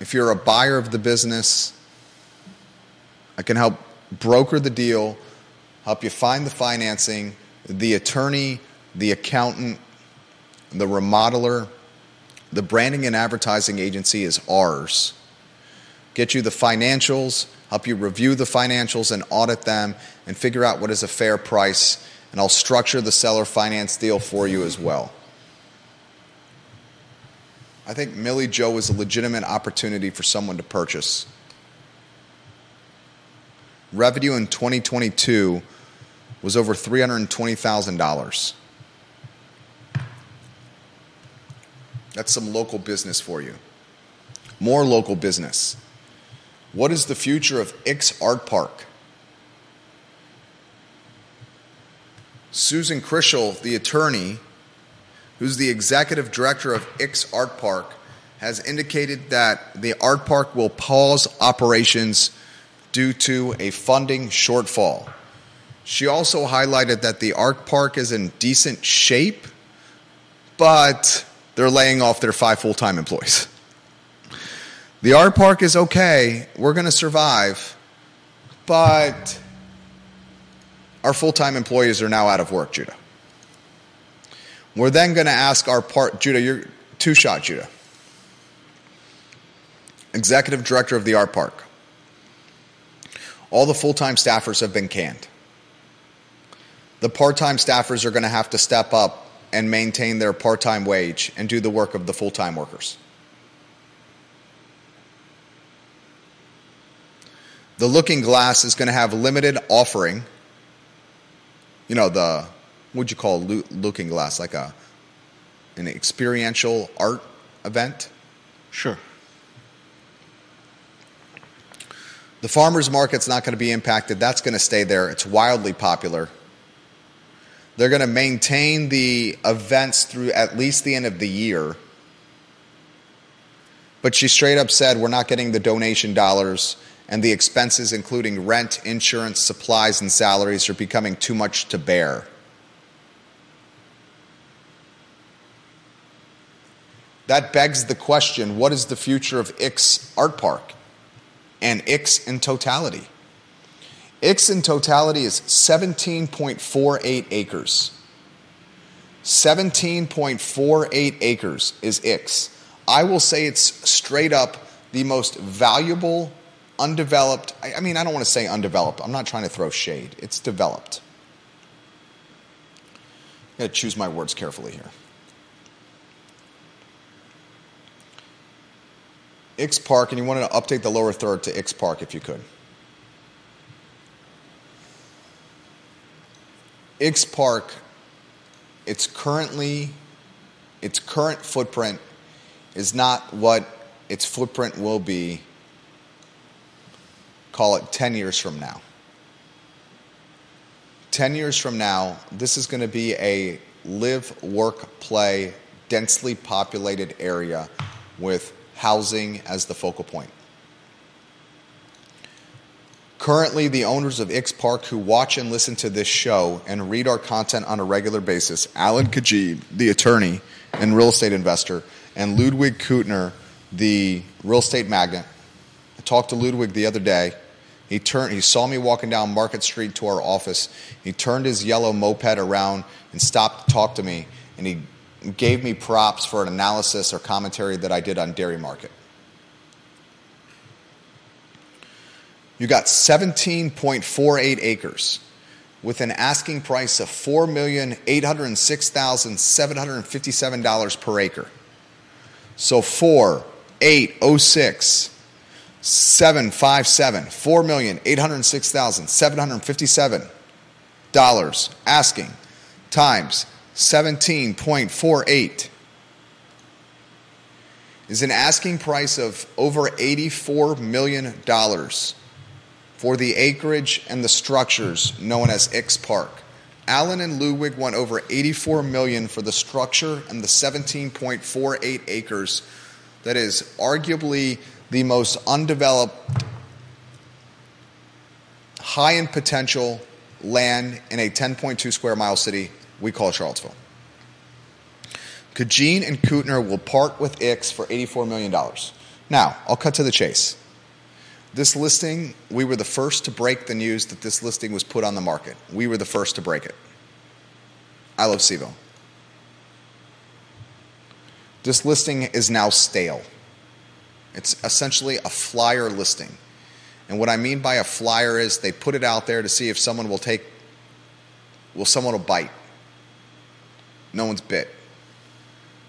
if you're a buyer of the business. I can help broker the deal, help you find the financing, the attorney, the accountant, the remodeler, the branding and advertising agency is ours. Get you the financials, help you review the financials and audit them, and figure out what is a fair price. And I'll structure the seller finance deal for you as well. I think Milli Joe is a legitimate opportunity for someone to purchase. Revenue in 2022 was over $320,000. That's some local business for you. More local business. What is the future of Ix Art Park? Susan Krischel, the attorney, who's the executive director of Ix Art Park, has indicated that the art park will pause operations due to a funding shortfall. She also highlighted that the art park is in decent shape, but they're laying off their five full time employees. The art park is okay, we're going to survive, but our full time employees are now out of work, Judah. We're then going to ask our part, Judah, you're two shot, Judah. Executive director of the art park. All the full time staffers have been canned. The part time staffers are going to have to step up and maintain their part time wage and do the work of the full time workers. The Looking Glass is going to have limited offering. You know, the, what'd you call Looking Glass? Like a, an experiential art event? Sure. The farmer's market's not going to be impacted. That's going to stay there. It's wildly popular. They're going to maintain the events through at least the end of the year. But she straight up said, We're not getting the donation dollars, and the expenses, including rent, insurance, supplies, and salaries, are becoming too much to bear. That begs the question what is the future of Ix Art Park and Ix in totality? Ix in totality is 17.48 acres. 17.48 acres is Ix. I will say it's straight up the most valuable, undeveloped, I, mean, I don't want to say undeveloped. I'm not trying to throw shade. It's developed. I got to choose my words carefully here. Ix Park, and you wanted to update the lower third to Ix Park if you could. Ix Park, it's currently, its current footprint is not what its footprint will be, call it 10 years from now. 10 years from now, this is going to be a live, work, play, densely populated area with housing as the focal point. Currently, the owners of Ix Park who watch and listen to this show and read our content on a regular basis, Alan Cadgene, the attorney and real estate investor, and Ludwig Kuttner, the real estate magnate. I talked to Ludwig the other day. He turned he saw me walking down Market Street to our office. He turned his yellow moped around and stopped to talk to me and he gave me props for an analysis or commentary that I did on Dairy Market. You got 17.48 acres with an asking price of $4,806,757 per acre. So 4, 8, 06, 757, $4,806,757 asking times 17.48 is an asking price of over $84 million for the acreage and the structures known as Ix Park. Allen and Ludwig won over 84 million for the structure and the 17.48 acres that is arguably the most undeveloped high in potential land in a 10.2 square mile city we call Charlottesville. Cadgene and Kuttner will part with Ix for $84 million. Now, I'll cut to the chase. This listing, we were the first to break the news that this listing was put on the market. We were the first to break it. I love CVille. This listing is now stale. It's essentially a flyer listing. And what I mean by a flyer is they put it out there to see if someone will take, will someone will bite. No one's bit.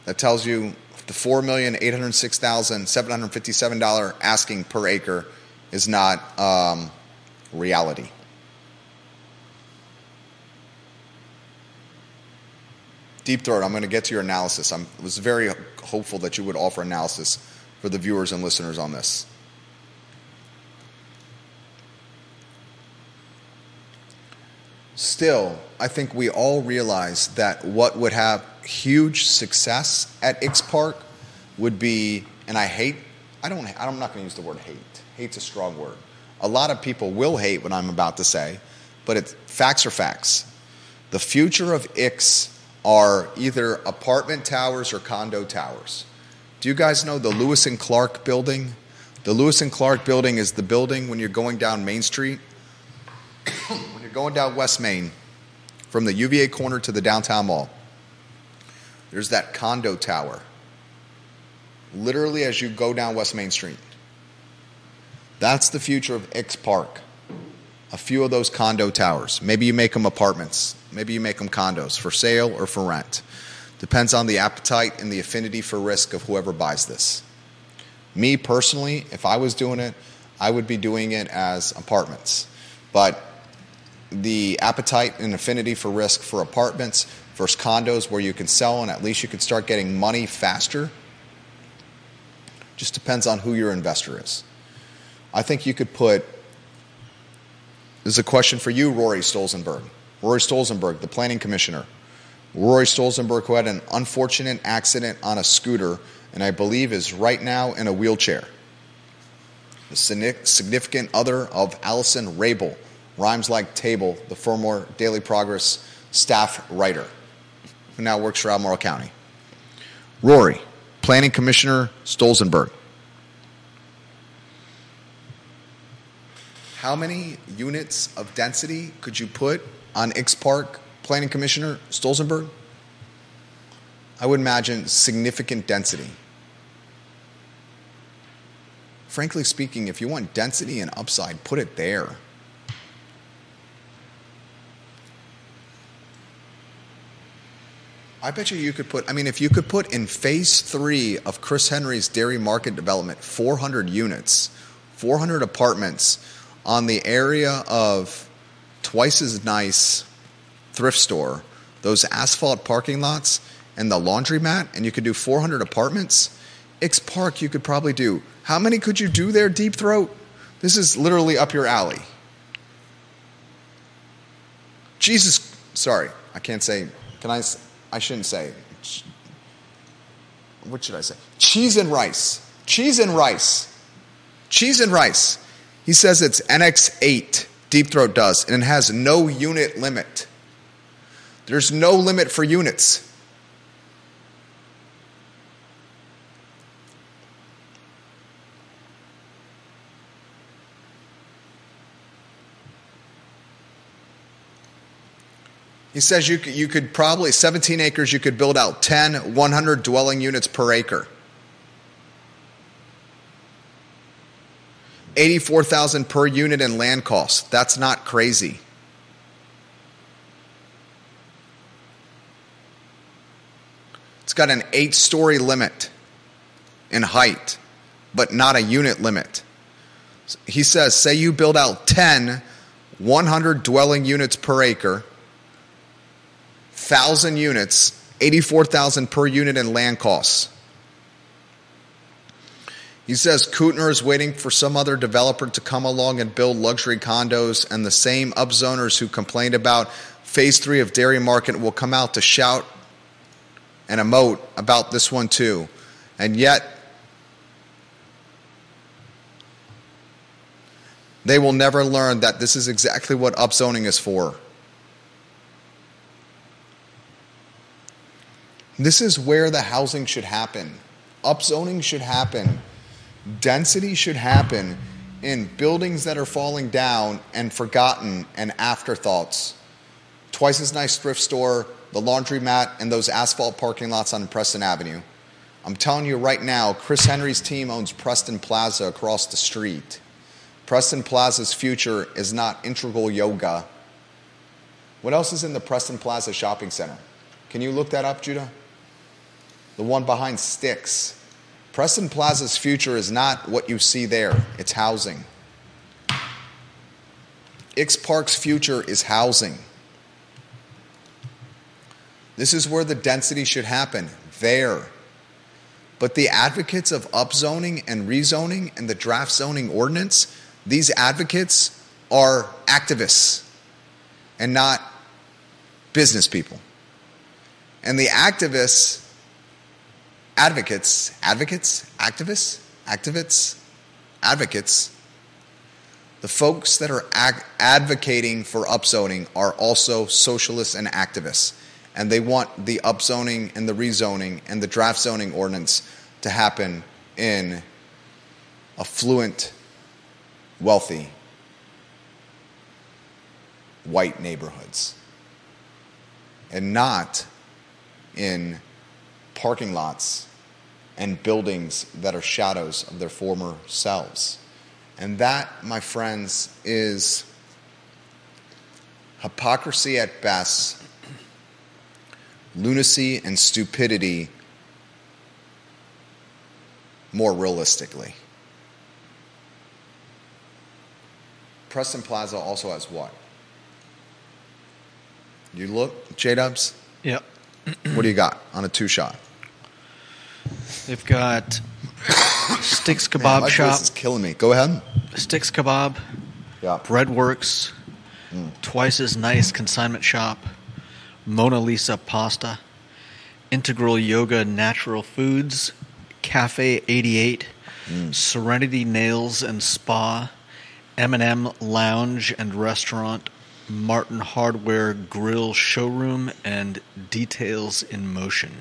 That tells you the $4,806,757 asking per acre is not um, reality. Deep Throat, I'm going to get to your analysis. I was very hopeful that you would offer analysis for the viewers and listeners on this. Still, I think we all realize that what would have huge success at Ix Park would be, and I hate, I don't, I'm not going to use the word hate. Hate's a strong word. A lot of people will hate what I'm about to say, but it's, facts are facts. The future of Ix are either apartment towers or condo towers. Do you guys know the Lewis and Clark building? The Lewis and Clark building is the building when you're going down Main Street when you're going down West Main, from the UVA corner to the downtown mall, there's that condo tower. Literally, as you go down West Main Street. That's the future of Ix Park. A few of those condo towers. Maybe you make them apartments. Maybe you make them condos for sale or for rent. Depends on the appetite and the affinity for risk of whoever buys this. Me personally, if I was doing it, I would be doing it as apartments. But the appetite and affinity for risk for apartments versus condos where you can sell and at least you can start getting money faster just depends on who your investor is. I think you could put this is a question for you, Rory Stolzenberg. Rory Stolzenberg, the planning commissioner. Rory Stolzenberg, who had an unfortunate accident on a scooter and I believe is right now in a wheelchair. The significant other of Allison Wrabel, rhymes like table, the Fillmore Daily Progress staff writer, who now works for Albemarle County. Rory, Planning Commissioner Stolzenberg. How many units of density could you put on Ix Park, Planning Commissioner Stolzenberg? I would imagine significant density. frankly speaking, if you want density and upside, put it there. I bet you you could put, I mean, if you could put in phase three of Chris Henry's dairy market development 400 units, 400 apartments on the area of twice as nice thrift store, those asphalt parking lots, and the laundromat, and you could do 400 apartments. Ix Park, you could probably do. How many could you do there, Deep Throat? This is literally up your alley. Jesus, sorry, I can't say, can I? I shouldn't say. What should I say? Cheese and rice. Cheese and rice. Cheese and rice. He says it's NX8, Deep Throat does, and it has no unit limit. There's no limit for units. He says you could, you could probably, 17 acres, you could build out 10, 100 dwelling units per acre. 84,000 per unit in land costs. That's not crazy. It's got an eight story limit in height, but not a unit limit. He says, say you build out 10, 100 dwelling units per acre 1,000 units, 84,000 per unit in land costs. He says Kuttner is waiting for some other developer to come along and build luxury condos, and the same upzoners who complained about phase three of Dairy Market will come out to shout and emote about this one too. And yet, they will never learn that this is exactly what upzoning is for. This is where the housing should happen. Upzoning should happen. Density should happen in buildings that are falling down and forgotten and afterthoughts. Twice as nice thrift store, the laundromat, and those asphalt parking lots on Preston Avenue. I'm telling you right now, Chris Henry's team owns Preston Plaza across the street. Preston Plaza's future is not integral yoga. What else is in the Preston Plaza shopping center? Can you look that up, Judah? the one behind Sticks. Preston Plaza's future is not what you see there, it's housing. Ix Park's future is housing. This is where the density should happen, there. But the advocates of upzoning and rezoning and the draft zoning ordinance, these advocates are activists and not business people. And the activists advocates, advocates, activists, activists, advocates, the folks that are advocating for upzoning are also socialists and activists. And they want the upzoning and the rezoning and the draft zoning ordinance to happen in affluent, wealthy, white neighborhoods and not in parking lots and buildings that are shadows of their former selves. And that, my friends, is hypocrisy at best, lunacy and stupidity more realistically. Preston Plaza also has what? You look, J Dubs? Yep. what do you got on a two shot? They've got Sticks Kebab Man, my Shop. voice is killing me. Go ahead. Sticks Kebab. Yeah. Breadworks. Twice as nice consignment shop. Mona Lisa Pasta. Integral Yoga Natural Foods. Cafe 88. Serenity Nails and Spa. M&M Lounge and Restaurant. Martin Hardware Grill Showroom and Details in Motion.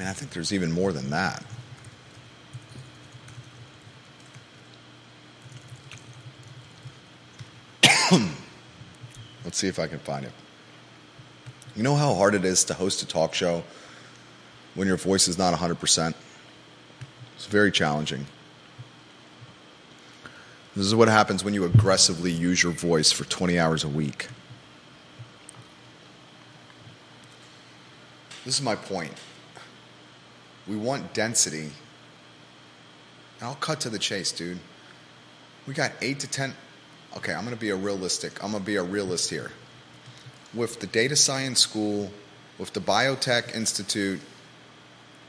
Man, I think there's even more than that. Let's see if I can find it. You know how hard it is to host a talk show when your voice is not 100%? It's very challenging. This is what happens when you aggressively use your voice for 20 hours a week. This is my point. We want density. I'll cut to the chase, dude. We got eight to 10. Okay, I'm going to be a realistic. I'm going to be a realist here. With the data science school, with the biotech institute,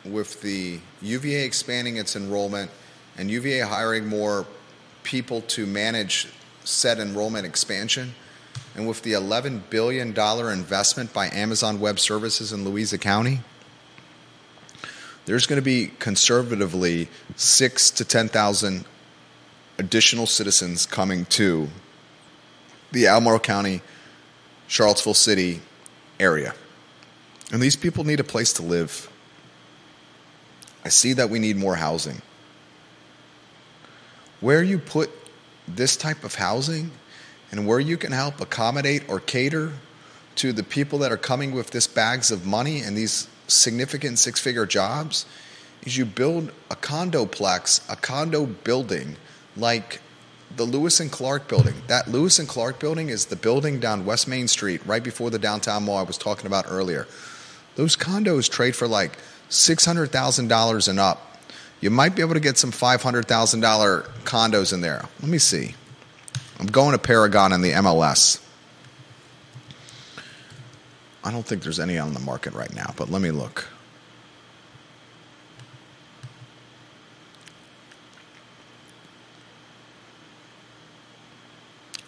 with the UVA expanding its enrollment, and UVA hiring more people to manage said enrollment expansion, and with the $11 billion investment by Amazon Web Services in Louisa County, there's going to be conservatively six to 10,000 additional citizens coming to the Albemarle County, Charlottesville City area. And these people need a place to live. I see that we need more housing. Where you put this type of housing and where you can help accommodate or cater to the people that are coming with this bags of money and these significant six figure jobs is you build a condo plex, a condo building like the Lewis and Clark building. That Lewis and Clark building is the building down West Main Street, right before the downtown mall I was talking about earlier. Those condos trade for like $600,000 and up. You might be able to get some $500,000 condos in there. Let me see. I'm going to Paragon in the MLS. I don't think there's any on the market right now, but let me look.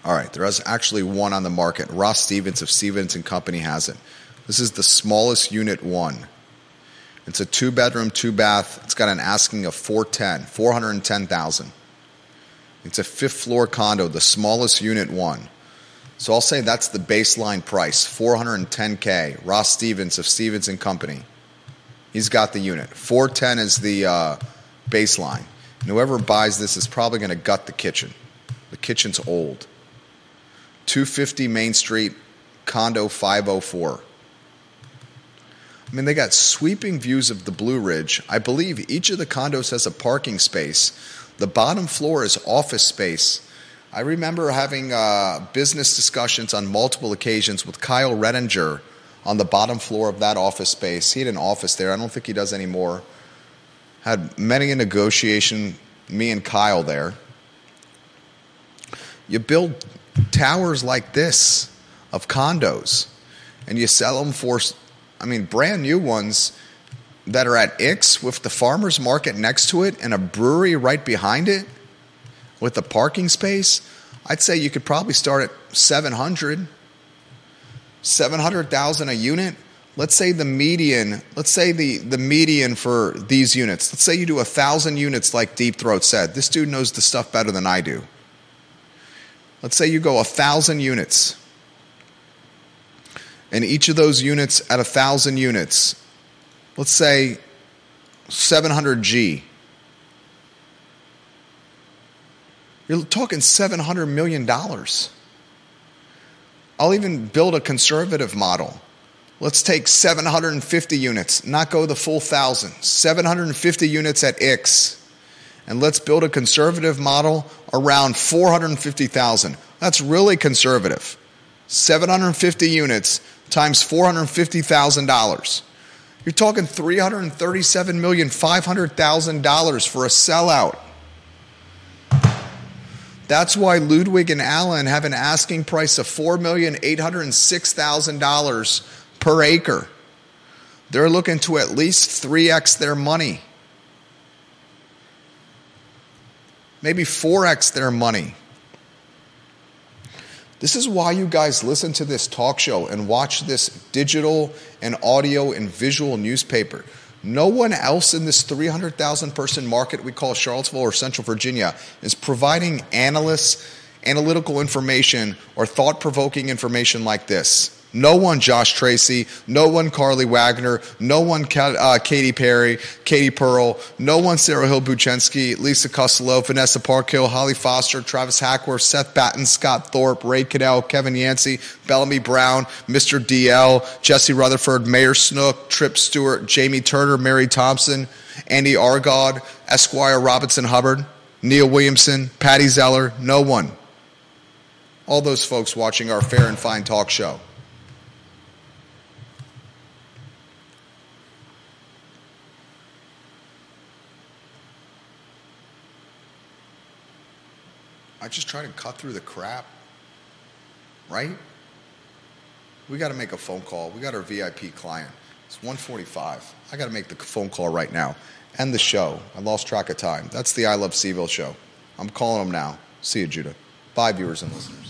All right, there is actually one on the market. Ross Stevens of Stevens and Company has it. This is the smallest unit one. It's a two bedroom, two bath. It's got an asking of 410, 410,000. It's a fifth floor condo, the smallest unit one. So I'll say that's the baseline price, 410k. Ross Stevens of Stevens and Company. He's got the unit. 410 is the uh, baseline. And whoever buys this is probably going to gut the kitchen. The kitchen's old. 250 Main Street, condo 504. I mean, they got sweeping views of the Blue Ridge. I believe each of the condos has a parking space. The bottom floor is office space. I remember having uh, business discussions on multiple occasions with Kyle Redinger on the bottom floor of that office space. He had an office there. I don't think he does anymore. Had many a negotiation, me and Kyle there. You build towers like this of condos and you sell them for I mean, brand new ones that are at Ix with the farmer's market next to it and a brewery right behind it with the parking space, I'd say you could probably start at 700, 700,000 a unit. Let's say the median, let's say the, the median for these units, let's say you do a thousand units like Deep Throat said. This dude knows the stuff better than I do. Let's say you go a thousand units and each of those units at a thousand units, let's say 700G. You're talking $700 million. I'll even build a conservative model. Let's take 750 units, not go the full thousand. 750 units at Ix, And let's build a conservative model around 450,000. That's really conservative. 750 units times $450,000. You're talking $337,500,000 for a sellout. That's why Ludwig and Allen have an asking price of $4,806,000 per acre. They're looking to at least 3x their money. Maybe 4x their money. This is why you guys listen to this talk show and watch this digital and audio and visual newspaper. No one else in this 300,000 person market we call Charlottesville or Central Virginia is providing analysts, analytical information, or thought provoking information like this. No one Josh Tracy. No one Carly Wagner. No one uh, Katy Perry, Katie Pearl. No one Sarah Hill Buchensky, Lisa Costello, Vanessa Parkhill, Holly Foster, Travis Hackworth, Seth Batten, Scott Thorpe, Ray Cadell, Kevin Yancey, Bellamy Brown, Mr. DL, Jesse Rutherford, Mayor Snook, Trip Stewart, Jamie Turner, Mary Thompson, Andy Argod, Esquire Robinson Hubbard, Neil Williamson, Patty Zeller. No one. All those folks watching our Fair and Fine talk show. I just try to cut through the crap, right? We got to make a phone call. We got our VIP client. It's 145. I got to make the phone call right now. End the show. I lost track of time. That's the I Love CVille show. I'm calling them now. See you, Judah. Bye, viewers and listeners.